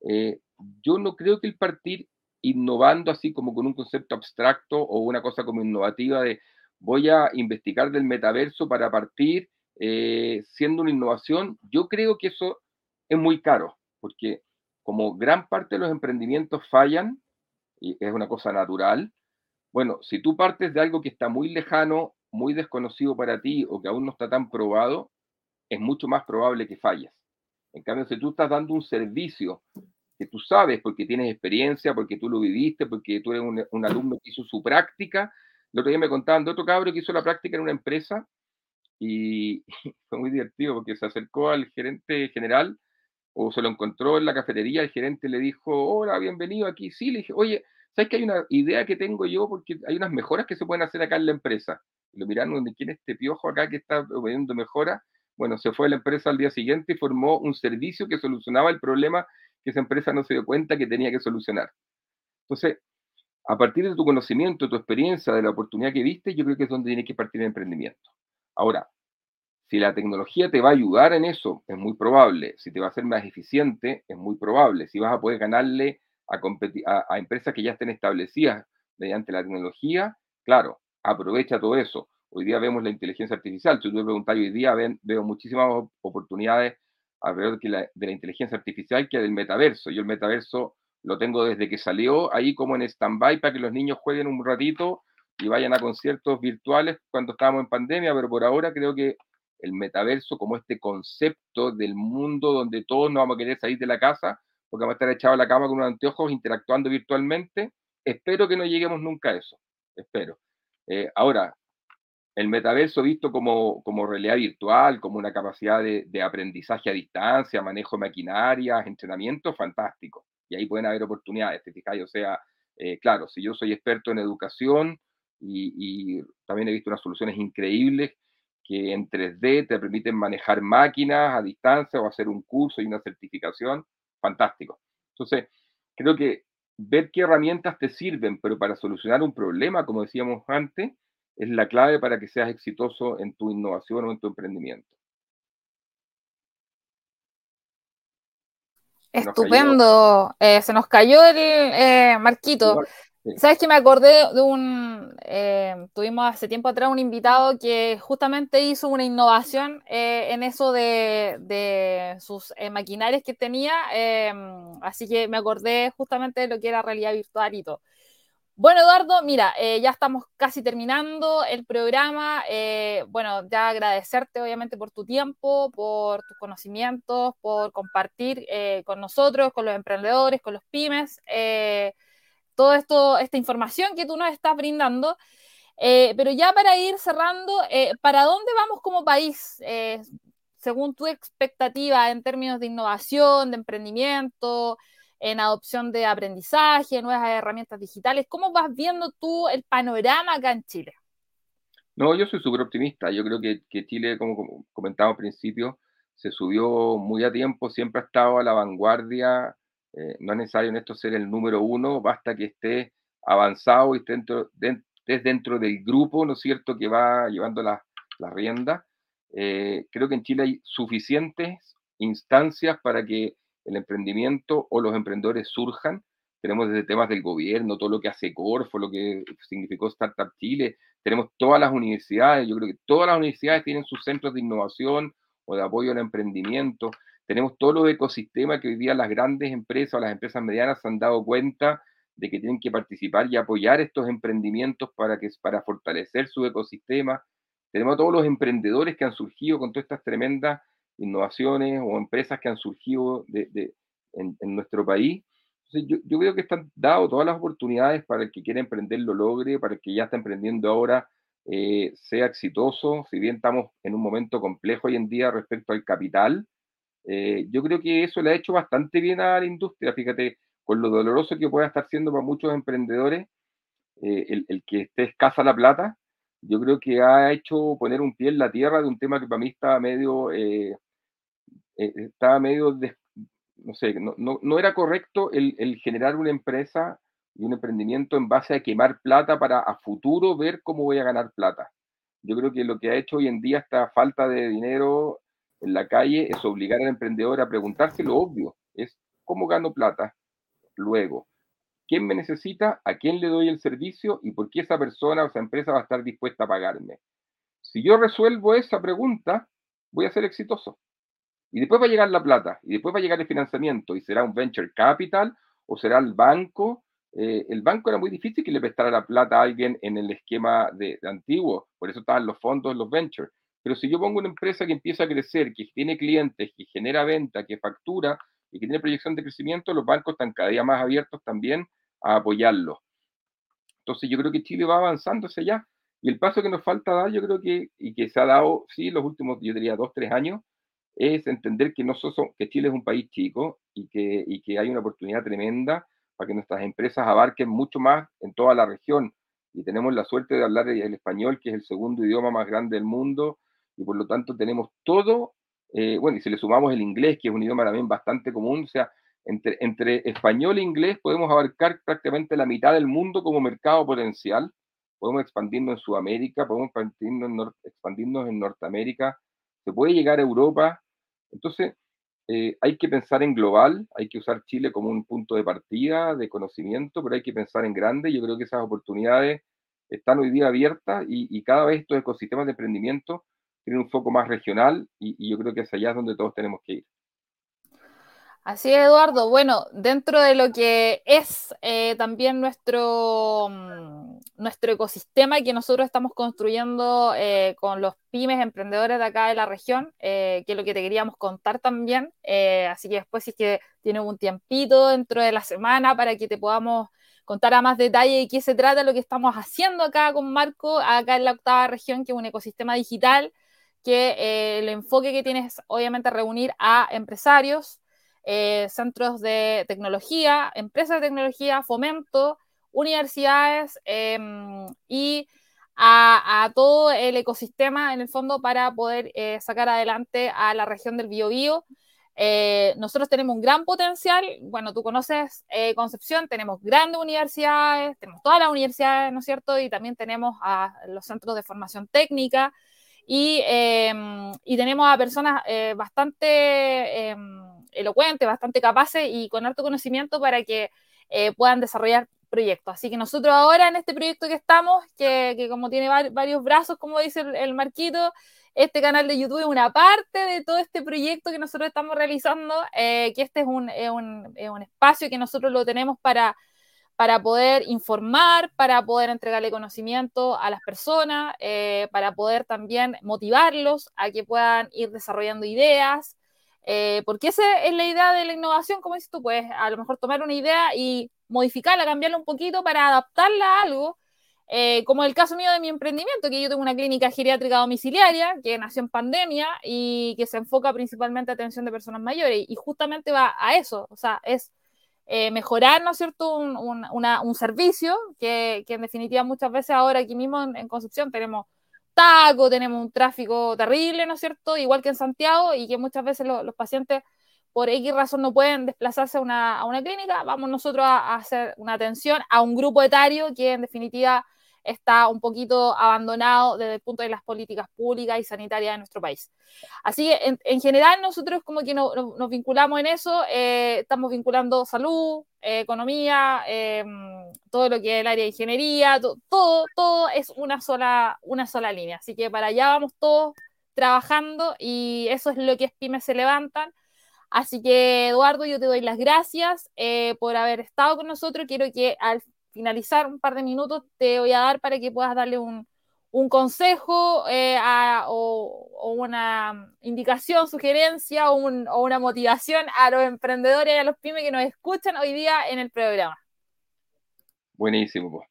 Eh, yo no creo que el partir innovando así como con un concepto abstracto o una cosa como innovativa de voy a investigar del metaverso para partir eh, siendo una innovación, yo creo que eso es muy caro, porque como gran parte de los emprendimientos fallan, y es una cosa natural, bueno, si tú partes de algo que está muy lejano, muy desconocido para ti o que aún no está tan probado, es mucho más probable que falles. En cambio, si tú estás dando un servicio que tú sabes porque tienes experiencia, porque tú lo viviste, porque tú eres un, alumno que hizo su práctica, el otro día me contaban de otro cabro que hizo la práctica en una empresa y *laughs* fue muy divertido porque se acercó al gerente general o se lo encontró en la cafetería, el gerente le dijo, hola, bienvenido aquí. Sí, le dije, oye, ¿sabes que hay una idea que tengo yo? Porque hay unas mejoras que se pueden hacer acá en la empresa. Lo miraron, ¿quién es este piojo acá que está pidiendo mejoras? Bueno, se fue a la empresa al día siguiente y formó un servicio que solucionaba el problema que esa empresa no se dio cuenta que tenía que solucionar. Entonces, a partir de tu conocimiento, tu experiencia, de la oportunidad que viste, yo creo que es donde tiene que partir el emprendimiento. Ahora, si la tecnología te va a ayudar en eso, es muy probable. Si te va a hacer más eficiente, es muy probable. Si vas a poder ganarle a, a, empresas que ya estén establecidas mediante la tecnología, claro, aprovecha todo eso. Hoy día vemos la inteligencia artificial. Si tú me preguntas, hoy día veo muchísimas oportunidades alrededor de la, de la inteligencia artificial que del metaverso. Yo el metaverso lo tengo desde que salió ahí como en stand-by para que los niños jueguen un ratito y vayan a conciertos virtuales cuando estábamos en pandemia, pero por ahora creo que el metaverso como este concepto del mundo donde todos no vamos a querer salir de la casa porque vamos a estar echados a la cama con unos anteojos interactuando virtualmente, espero que no lleguemos nunca a eso, espero. Eh, ahora, el metaverso visto como, como realidad virtual, como una capacidad de, de aprendizaje a distancia, manejo de maquinarias, entrenamiento, fantástico. Y ahí pueden haber oportunidades, ¿te fijáis? O sea, eh, claro, si yo soy experto en educación, y, también he visto unas soluciones increíbles que en 3D te permiten manejar máquinas a distancia o hacer un curso y una certificación. Fantástico. Entonces, creo que ver qué herramientas te sirven, pero para solucionar un problema, como decíamos antes, es la clave para que seas exitoso en tu innovación o en tu emprendimiento. Estupendo. Eh, se nos cayó el eh, Marquito. Sabes que me acordé de un, eh, tuvimos hace tiempo atrás un invitado que justamente hizo una innovación eh, en eso de, de sus eh, maquinarias que tenía, así que me acordé justamente de lo que era realidad virtual y todo. Bueno, Eduardo, mira, ya estamos casi terminando el programa. bueno, ya agradecerte obviamente por tu tiempo, por tus conocimientos, por compartir con nosotros, con los emprendedores, con los pymes toda esta información que tú nos estás brindando. Eh, pero ya para ir cerrando, eh, ¿para dónde vamos como país? Eh, según tu expectativa en términos de innovación, de emprendimiento, en adopción de aprendizaje, nuevas herramientas digitales, ¿cómo vas viendo tú el panorama acá en Chile? No, yo soy súper optimista. Yo creo que, Chile, como, como comentaba al principio, se subió muy a tiempo, siempre ha estado a la vanguardia eh, no es necesario en esto ser el número uno, basta que esté avanzado y dentro, estés dentro del grupo, ¿no es cierto?, que va llevando la, la rienda. Eh, creo que en Chile hay suficientes instancias para que el emprendimiento o los emprendedores surjan. tenemos desde temas del gobierno, todo lo que hace Corfo, lo que significó Startup Chile, tenemos todas las universidades, yo creo que todas las universidades tienen sus centros de innovación o de apoyo al emprendimiento, tenemos todos los ecosistemas que hoy día las grandes empresas o las empresas medianas se han dado cuenta de que tienen que participar y apoyar estos emprendimientos para, que, para fortalecer su ecosistema. Tenemos a todos los emprendedores que han surgido con todas estas tremendas innovaciones o empresas que han surgido de, en, nuestro país. Yo, yo, creo que están dadas todas las oportunidades para el que quiera emprender lo logre, para el que ya está emprendiendo ahora eh, sea exitoso. Si bien estamos en un momento complejo hoy en día respecto al capital, eh, yo creo que eso le ha hecho bastante bien a la industria. Fíjate, con lo doloroso que pueda estar siendo para muchos emprendedores, eh, el, el, que esté escasa la plata, yo creo que ha hecho poner un pie en la tierra de un tema que para mí estaba medio, eh, eh estaba medio, no sé, no, no, no era correcto el, el, generar una empresa y un emprendimiento en base a quemar plata para a futuro ver cómo voy a ganar plata. Yo creo que lo que ha hecho hoy en día esta falta de dinero en la calle es obligar al emprendedor a preguntarse lo obvio, es cómo gano plata luego. ¿Quién me necesita? ¿A quién le doy el servicio? ¿Y por qué esa persona o esa empresa va a estar dispuesta a pagarme? Si yo resuelvo esa pregunta, voy a ser exitoso. Y después va a llegar la plata, y después va a llegar el financiamiento, y será un venture capital, o será el banco. Eh, el banco era muy difícil que le prestara la plata a alguien en el esquema de, de antiguo, por eso estaban los fondos, los ventures. Pero si yo pongo una empresa que empieza a crecer, que tiene clientes, que genera venta, que factura y que tiene proyección de crecimiento, los bancos están cada día más abiertos también a apoyarlo. Entonces yo creo que Chile va avanzando hacia allá. Y el paso que nos falta dar, yo creo que, y que se ha dado, sí, los últimos, yo diría, dos, tres años, es entender que, no que Chile es un país chico y que, y que hay una oportunidad tremenda para que nuestras empresas abarquen mucho más en toda la región. Y tenemos la suerte de hablar el español, que es el segundo idioma más grande del mundo, y por lo tanto tenemos todo, eh, bueno, y si le sumamos el inglés, que es un idioma también bastante común, o sea, entre, español e inglés podemos abarcar prácticamente la mitad del mundo como mercado potencial, podemos expandirnos en Sudamérica, podemos expandirnos en, expandirnos en Norteamérica, se puede llegar a Europa, entonces eh, hay que pensar en global, hay que usar Chile como un punto de partida de conocimiento, pero hay que pensar en grande. Yo creo que esas oportunidades están hoy día abiertas y, y cada vez estos ecosistemas de emprendimiento tiene un foco más regional y, yo creo que es allá donde todos tenemos que ir. Así es, Eduardo. Bueno, dentro de lo que es eh, también nuestro, mm, nuestro ecosistema que nosotros estamos construyendo eh, con los pymes emprendedores de acá de la región, eh, que es lo que te queríamos contar también. así que después, si es que tienes un tiempito dentro de la semana para que te podamos contar a más detalle de qué se trata lo que estamos haciendo acá con Marco, acá en la octava región, que es un ecosistema digital que eh, el enfoque que tienes obviamente reunir a empresarios, eh, centros de tecnología, empresas de tecnología, fomento, universidades em, y a, todo el ecosistema en el fondo para poder eh, sacar adelante a la región del Biobío. nosotros tenemos un gran potencial, bueno, tú conoces Concepción, tenemos grandes universidades, tenemos todas las universidades, ¿no es cierto? Y también tenemos a los centros de formación técnica, Em, y, tenemos a personas eh, bastante em, elocuentes, bastante capaces y con alto conocimiento para que eh, puedan desarrollar proyectos. Así que nosotros ahora en este proyecto que estamos, que, como tiene varios brazos, como dice el, Marquito, este canal de YouTube es una parte de todo este proyecto que nosotros estamos realizando, eh, que este es un, un, un espacio que nosotros lo tenemos para para poder informar, para poder entregarle conocimiento a las personas, eh, para poder también motivarlos a que puedan ir desarrollando ideas, eh, porque esa es la idea de la innovación, como dices tú, pues a lo mejor tomar una idea y modificarla, cambiarla un poquito para adaptarla a algo, eh, como el caso mío de mi emprendimiento, que yo tengo una clínica geriátrica domiciliaria que nació en pandemia y que se enfoca principalmente a atención de personas mayores y justamente va a eso, o sea, es eh, mejorar, ¿no es cierto?, un, un, servicio que, que, en definitiva muchas veces ahora aquí mismo en, Concepción tenemos taco, tenemos un tráfico terrible, ¿no es cierto?, igual que en Santiago y que muchas veces los pacientes por X razón no pueden desplazarse a una, a una clínica, vamos nosotros a, hacer una atención a un grupo etario que en definitiva está un poquito abandonado desde el punto de las políticas públicas y sanitarias de nuestro país. Así que en, general nosotros como que nos vinculamos en eso, eh, estamos vinculando salud, eh, economía, em, todo lo que es el área de ingeniería, todo, todo es una sola, una sola línea. Así que para allá vamos todos trabajando y eso es lo que es Pymes se levantan. Así que Eduardo, yo te doy las gracias eh, por haber estado con nosotros. Quiero que al finalizar un par de minutos te voy a dar para que puedas darle un, un consejo eh, o, una indicación, sugerencia o, una motivación a los emprendedores y a los pymes que nos escuchan hoy día en el programa. Buenísimo.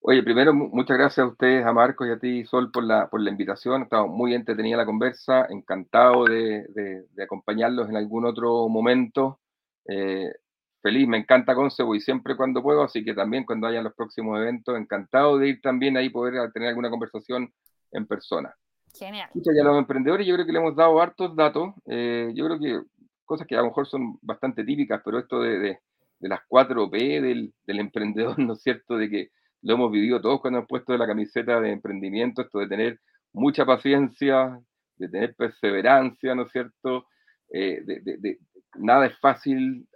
Oye, primero, muchas gracias a ustedes, a Marcos y a ti, Sol, por la, por la invitación. Estaba muy entretenida la conversa, encantado de, de, acompañarlos en algún otro momento. Eh, feliz, me encanta Conce, voy siempre cuando puedo, así que también cuando haya los próximos eventos, encantado de ir también ahí, poder tener alguna conversación en persona. Genial. ya los emprendedores, yo creo que le hemos dado hartos datos, eh, yo creo que cosas que a lo mejor son bastante típicas, pero esto de, de, las 4P del, del, emprendedor, *laughs* ¿no es cierto? De que lo hemos vivido todos cuando hemos puesto la camiseta de emprendimiento, esto de tener mucha paciencia, de tener perseverancia, ¿no es cierto? Eh, de, de, nada es fácil,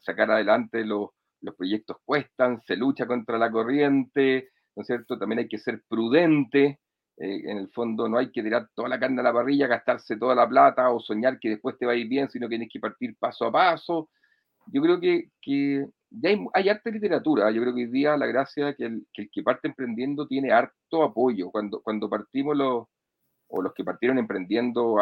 sacar adelante los, los proyectos cuestan, se lucha contra la corriente, ¿no es cierto? También hay que ser prudente, eh, en el fondo no hay que tirar toda la carne a la parrilla, gastarse toda la plata o soñar que después te va a ir bien, sino que tienes que partir paso a paso. Yo creo que, que hay, hay, harta literatura, yo creo que hoy día la gracia que el, que el que parte emprendiendo tiene harto apoyo. Cuando, cuando partimos los, o los que partieron emprendiendo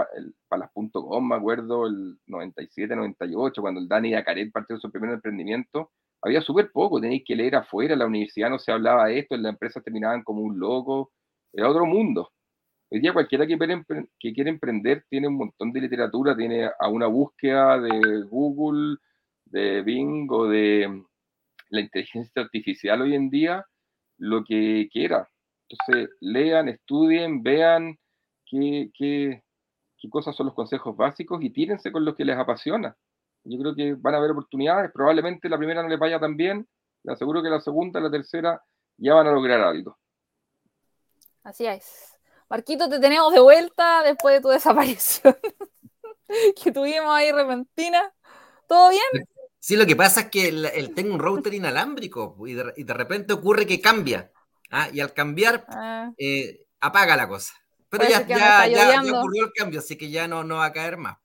para las .com, me acuerdo, el 97, 98, cuando el Dani Acaret partieron su primer emprendimiento, había súper poco, tenéis que leer afuera, la universidad no se hablaba de esto, en la empresa terminaban como un loco, era otro mundo. Hoy día cualquiera que, que quiere emprender tiene un montón de literatura, tiene a una búsqueda de Google, de Bing o de la inteligencia artificial hoy en día, lo que quiera. Entonces, lean, estudien, vean, qué, qué, qué cosas son los consejos básicos y tírense con lo que les apasiona. Yo creo que van a haber oportunidades, probablemente la primera no les vaya tan bien, les aseguro que la segunda, la tercera ya van a lograr algo. Así es. Marquito, te tenemos de vuelta después de tu *laughs* desaparición que tuvimos ahí repentina. ¿Todo bien? Sí, lo que pasa es que el, tengo un router inalámbrico y de, y de, repente ocurre que cambia. ¿ah? Y al cambiar, ah. eh, apaga la cosa. Pero ya, ya, ya, ocurrió el cambio, así que ya no, no va a caer más.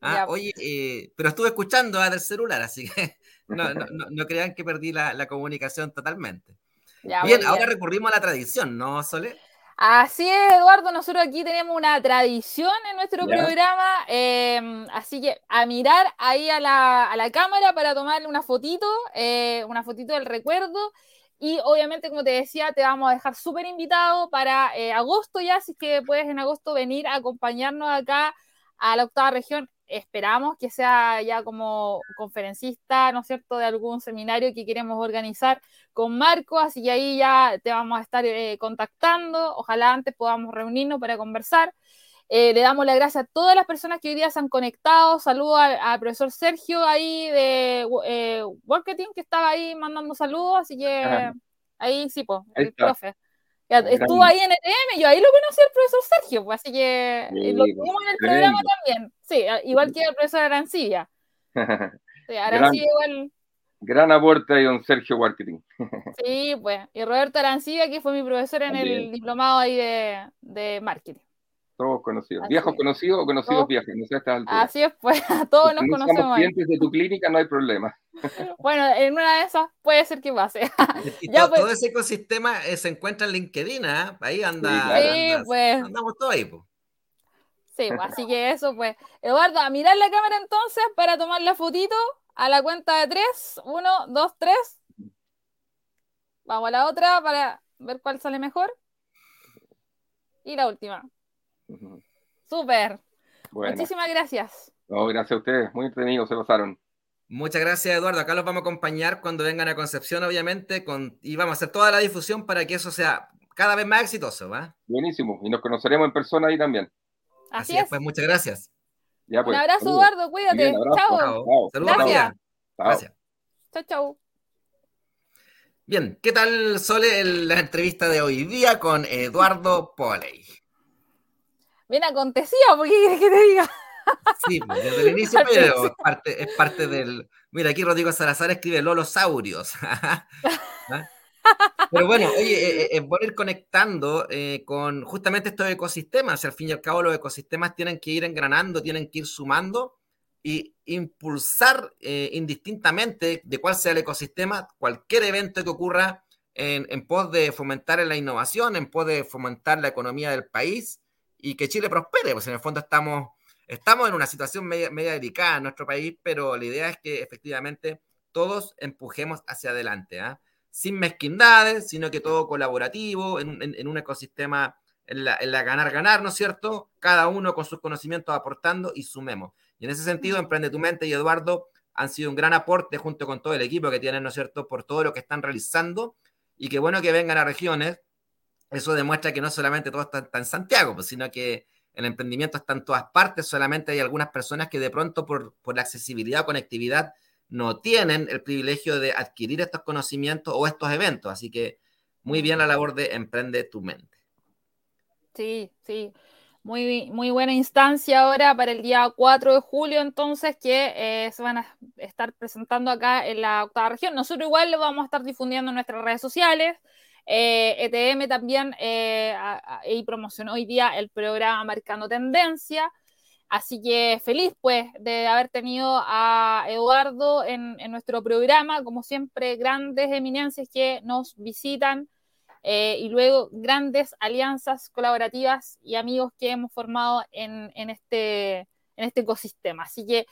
Ah, oye, eh, pero estuve escuchando a del celular, así que *laughs* no, no, no, crean que perdí la, la comunicación totalmente. bien, ahora recurrimos a la tradición, ¿no, Sole? Así es, Eduardo, nosotros aquí tenemos una tradición en nuestro programa, em, así que a mirar ahí a la, a la cámara para tomarle una fotito, eh, una fotito del recuerdo y obviamente, como te decía, te vamos a dejar súper invitado para eh, agosto ya, si es que puedes en agosto venir a acompañarnos acá a la octava región. Esperamos que sea ya como conferencista, ¿no es cierto?, de algún seminario que queremos organizar con Marco, así que ahí ya te vamos a estar eh, contactando. Ojalá antes podamos reunirnos para conversar. Eh, le damos las gracias a todas las personas que hoy día se han conectado. Saludos al, profesor Sergio ahí de eh, Marketing que estaba ahí mandando saludos, así que ahí sí, pues, el profe. estuvo ahí en ETM, yo ahí lo conocí al profesor Sergio, pues, así que eh, lo tuvimos en el programa también. Sí, igual que el profesor Arancibia. *laughs* Sí, Arancibia igual. Gran aporte ahí don Sergio Marketing. *laughs* sí, pues. Y Roberto Arancibia, que fue mi profesor en el diplomado ahí de, de marketing. Todos conocidos. ¿Viejos conocidos o conocidos viejos? No sé Así es, pues, *laughs* todos nos conocemos. Somos clientes de tu clínica, no hay problema. *laughs* bueno, en una de esas puede ser que pase. *laughs* ya, todo, pues. ese ecosistema eh, se encuentra en LinkedIn, ¿eh? Ahí anda. Sí, pues. Andamos todos ahí, pues. Sí, pues, así que eso, pues. Eduardo, a mirar la cámara entonces para tomar la fotito a la cuenta de tres. Uno, dos, tres. Vamos a la otra para ver cuál sale mejor. Y la última. Súper. Muchísimas gracias. No, gracias a ustedes. Muy entretenidos, se pasaron. Muchas gracias, Eduardo. Acá los vamos a acompañar cuando vengan a Concepción, obviamente, con... y vamos a hacer toda la difusión para que eso sea cada vez más exitoso. ¿va? Buenísimo. Y nos conoceremos en persona ahí también. Así, es. Pues muchas gracias. Un pues, abrazo, Eduardo. Cuídate. Chao. Saludos. Gracias. Gracias. Chao, chao. Bien, ¿qué tal, Sole, la entrevista de hoy día con Eduardo Poley? Bien acontecida, porque quieres que te diga. Sí, pues, desde el inicio, *laughs* pero es parte, es parte del. Mira, aquí Rodrigo Salazar escribe Lolosaurios. *laughs* Pero bueno, oye, es bueno ir conectando eh, con justamente estos ecosistemas. Al fin y al cabo, los ecosistemas tienen que ir engranando, tienen que ir sumando y impulsar eh, indistintamente de cuál sea el ecosistema, cualquier evento que ocurra en, en, pos de fomentar la innovación, en pos de fomentar la economía del país y que Chile prospere, pues en el fondo estamos, estamos en una situación media, media delicada en nuestro país, pero la idea es que efectivamente todos empujemos hacia adelante, ¿ah? sin mezquindades, sino que todo colaborativo, en, en, en un ecosistema, en la, en la ganar-ganar, ¿no es cierto? Cada uno con sus conocimientos aportando y sumemos. Y en ese sentido, Emprende tu Mente y Eduardo han sido un gran aporte junto con todo el equipo que tienen, ¿no es cierto?, por todo lo que están realizando y qué bueno que vengan a regiones. Eso demuestra que no solamente todo está, en Santiago, pues, sino que el emprendimiento está en todas partes, solamente hay algunas personas que de pronto por, por la accesibilidad o conectividad no tienen el privilegio de adquirir estos conocimientos o estos eventos. Así que muy bien la labor de Emprende tu Mente. Sí, sí muy, muy buena instancia ahora para el día 4 de julio, entonces, que eh, se van a estar presentando acá en la octava región. Nosotros igual lo vamos a estar difundiendo en nuestras redes sociales. Eh, ETM también eh, promocionó hoy día el programa Marcando Tendencia. Así que feliz pues de haber tenido a Eduardo en, nuestro programa, como siempre, grandes eminencias que nos visitan eh, y luego grandes alianzas colaborativas y amigos que hemos formado en, en, este, en este ecosistema. Así que,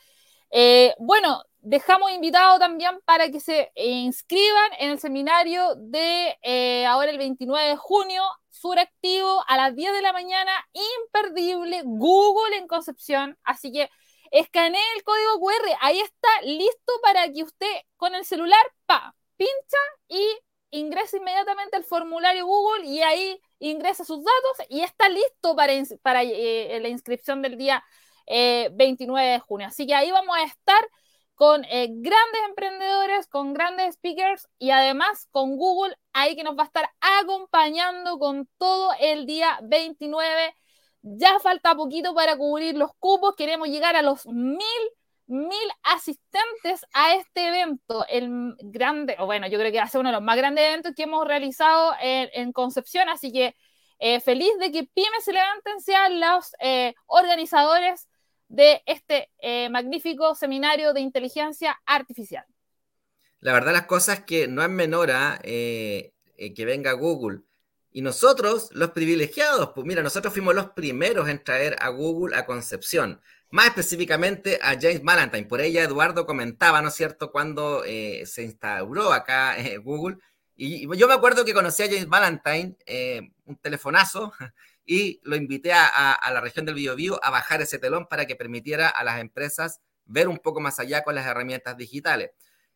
eh, bueno, dejamos invitado también para que se inscriban en el seminario de eh, ahora el 29 de junio, Suractivo, a las 10 de la mañana, imperdible, Google en Concepción. Así que escanee el código QR, ahí está listo para que usted con el celular, pa, pincha y ingresa inmediatamente al formulario Google y ahí ingresa sus datos y está listo para, para eh, la inscripción del día eh, 29 de junio. Así que ahí vamos a estar con eh, grandes emprendedores, con grandes speakers y además con Google ahí que nos va a estar acompañando con todo el día 29. Ya falta poquito para cubrir los cupos, queremos llegar a los mil mil asistentes a este evento, el grande, o bueno, yo creo que va a ser uno de los más grandes eventos que hemos realizado en, Concepción, así que eh, feliz de que Pymes se levanten, sean los eh, organizadores de este eh, magnífico seminario de inteligencia artificial. La verdad las cosas que no es menor a que venga Google. Y nosotros, los privilegiados, pues mira, nosotros fuimos los primeros en traer a Google a Concepción más específicamente a James Valentine. Por ella Eduardo comentaba, ¿no es cierto?, cuando eh, se instauró acá eh, Google. Y, yo me acuerdo que conocí a James Valentine, eh, un telefonazo, y lo invité a, a, la región del Biobío a bajar ese telón para que permitiera a las empresas ver un poco más allá con las herramientas digitales.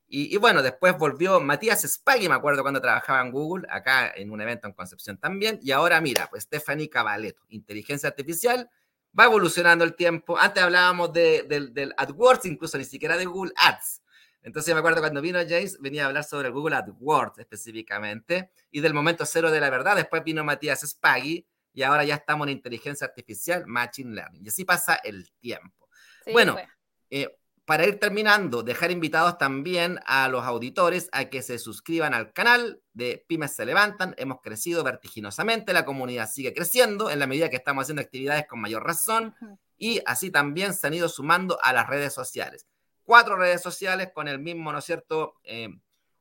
Y, y, bueno, después volvió Matías Spaghi, me acuerdo cuando trabajaba en Google, acá en un evento en Concepción también. Y ahora mira, pues Stephanie Cavaleto, inteligencia artificial, va evolucionando el tiempo. Antes hablábamos de, del AdWords, incluso ni siquiera de Google Ads. Entonces me acuerdo cuando vino James, venía a hablar sobre Google AdWords específicamente y del momento cero de la verdad. Después vino Matías Spaghi y ahora ya estamos en inteligencia artificial, Machine Learning. Y así pasa el tiempo. Sí, bueno, eh, para ir terminando, dejar invitados también a los auditores a que se suscriban al canal de Pymes se levantan. Hemos crecido vertiginosamente, la comunidad sigue creciendo en la medida que estamos haciendo actividades con mayor razón y así también se han ido sumando a las redes sociales. Cuatro redes sociales con el mismo, ¿no es cierto? Eh,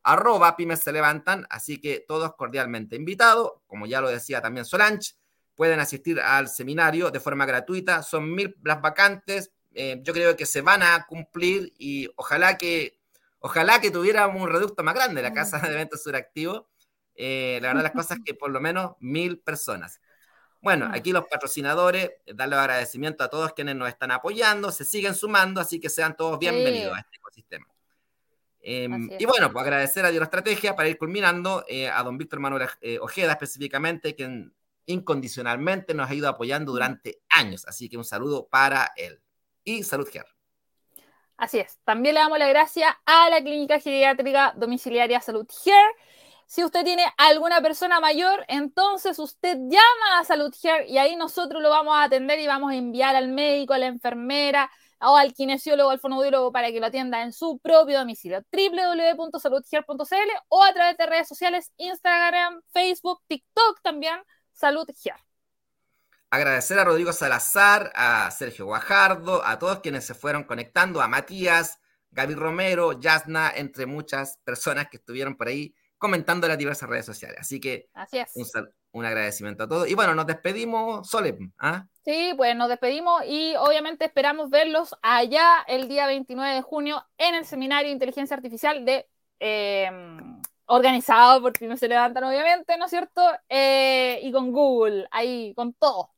arroba Pymes se levantan, así que todos cordialmente invitados, como ya lo decía también Solange, pueden asistir al seminario de forma gratuita, son mil las vacantes, eh, yo creo que se van a cumplir y ojalá que, ojalá que tuviéramos un reducto más grande la casa de eventos suractivos. Eh, la verdad las cosas es que por lo menos mil personas. Bueno, aquí los patrocinadores, darle agradecimiento a todos quienes nos están apoyando, se siguen sumando, así que sean todos bienvenidos sí. a este ecosistema. Eh, y bueno, pues agradecer a Dios Estrategia para ir culminando, eh, a don Víctor Manuel eh, Ojeda específicamente, quien incondicionalmente nos ha ido apoyando durante años. Así que un saludo para él y Salud Care. Así es. También le damos la gracia a la Clínica Geriátrica Domiciliaria Salud Care. Si usted tiene alguna persona mayor, entonces usted llama a Salud Care y ahí nosotros lo vamos a atender y vamos a enviar al médico, a la enfermera o al kinesiólogo, al fonoaudiólogo para que lo atienda en su propio domicilio. www.saludcare.cl o a través de redes sociales, Instagram, Facebook, TikTok también, Salud Care. Agradecer a Rodrigo Salazar, a Sergio Guajardo, a todos quienes se fueron conectando, a Matías, Gaby Romero, Yasna, entre muchas personas que estuvieron por ahí comentando en las diversas redes sociales. Así que Así es. un, agradecimiento a todos. Y bueno, nos despedimos, Sole. ¿ah? Sí, pues nos despedimos y obviamente esperamos verlos allá el día 29 de junio en el seminario de inteligencia artificial de em, organizado por no se levantan, obviamente, ¿no es cierto? Eh, y con Google, ahí, con todo.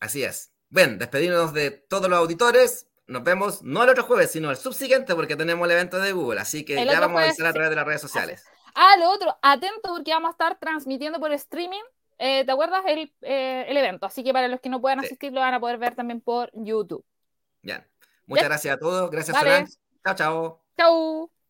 Así es. Bueno, despedimos de todos los auditores. Nos vemos no el otro jueves, sino el subsiguiente, porque tenemos el evento de Google. Así que ya vamos a avisar a través de las redes sociales. Ah, lo otro, atento porque vamos a estar transmitiendo por streaming, eh, ¿te acuerdas? El, eh, el, evento. Así que para los que no puedan asistir, lo van a poder ver también por YouTube. Bien. Muchas gracias a todos. Gracias, vale. Chao, chao. Chao.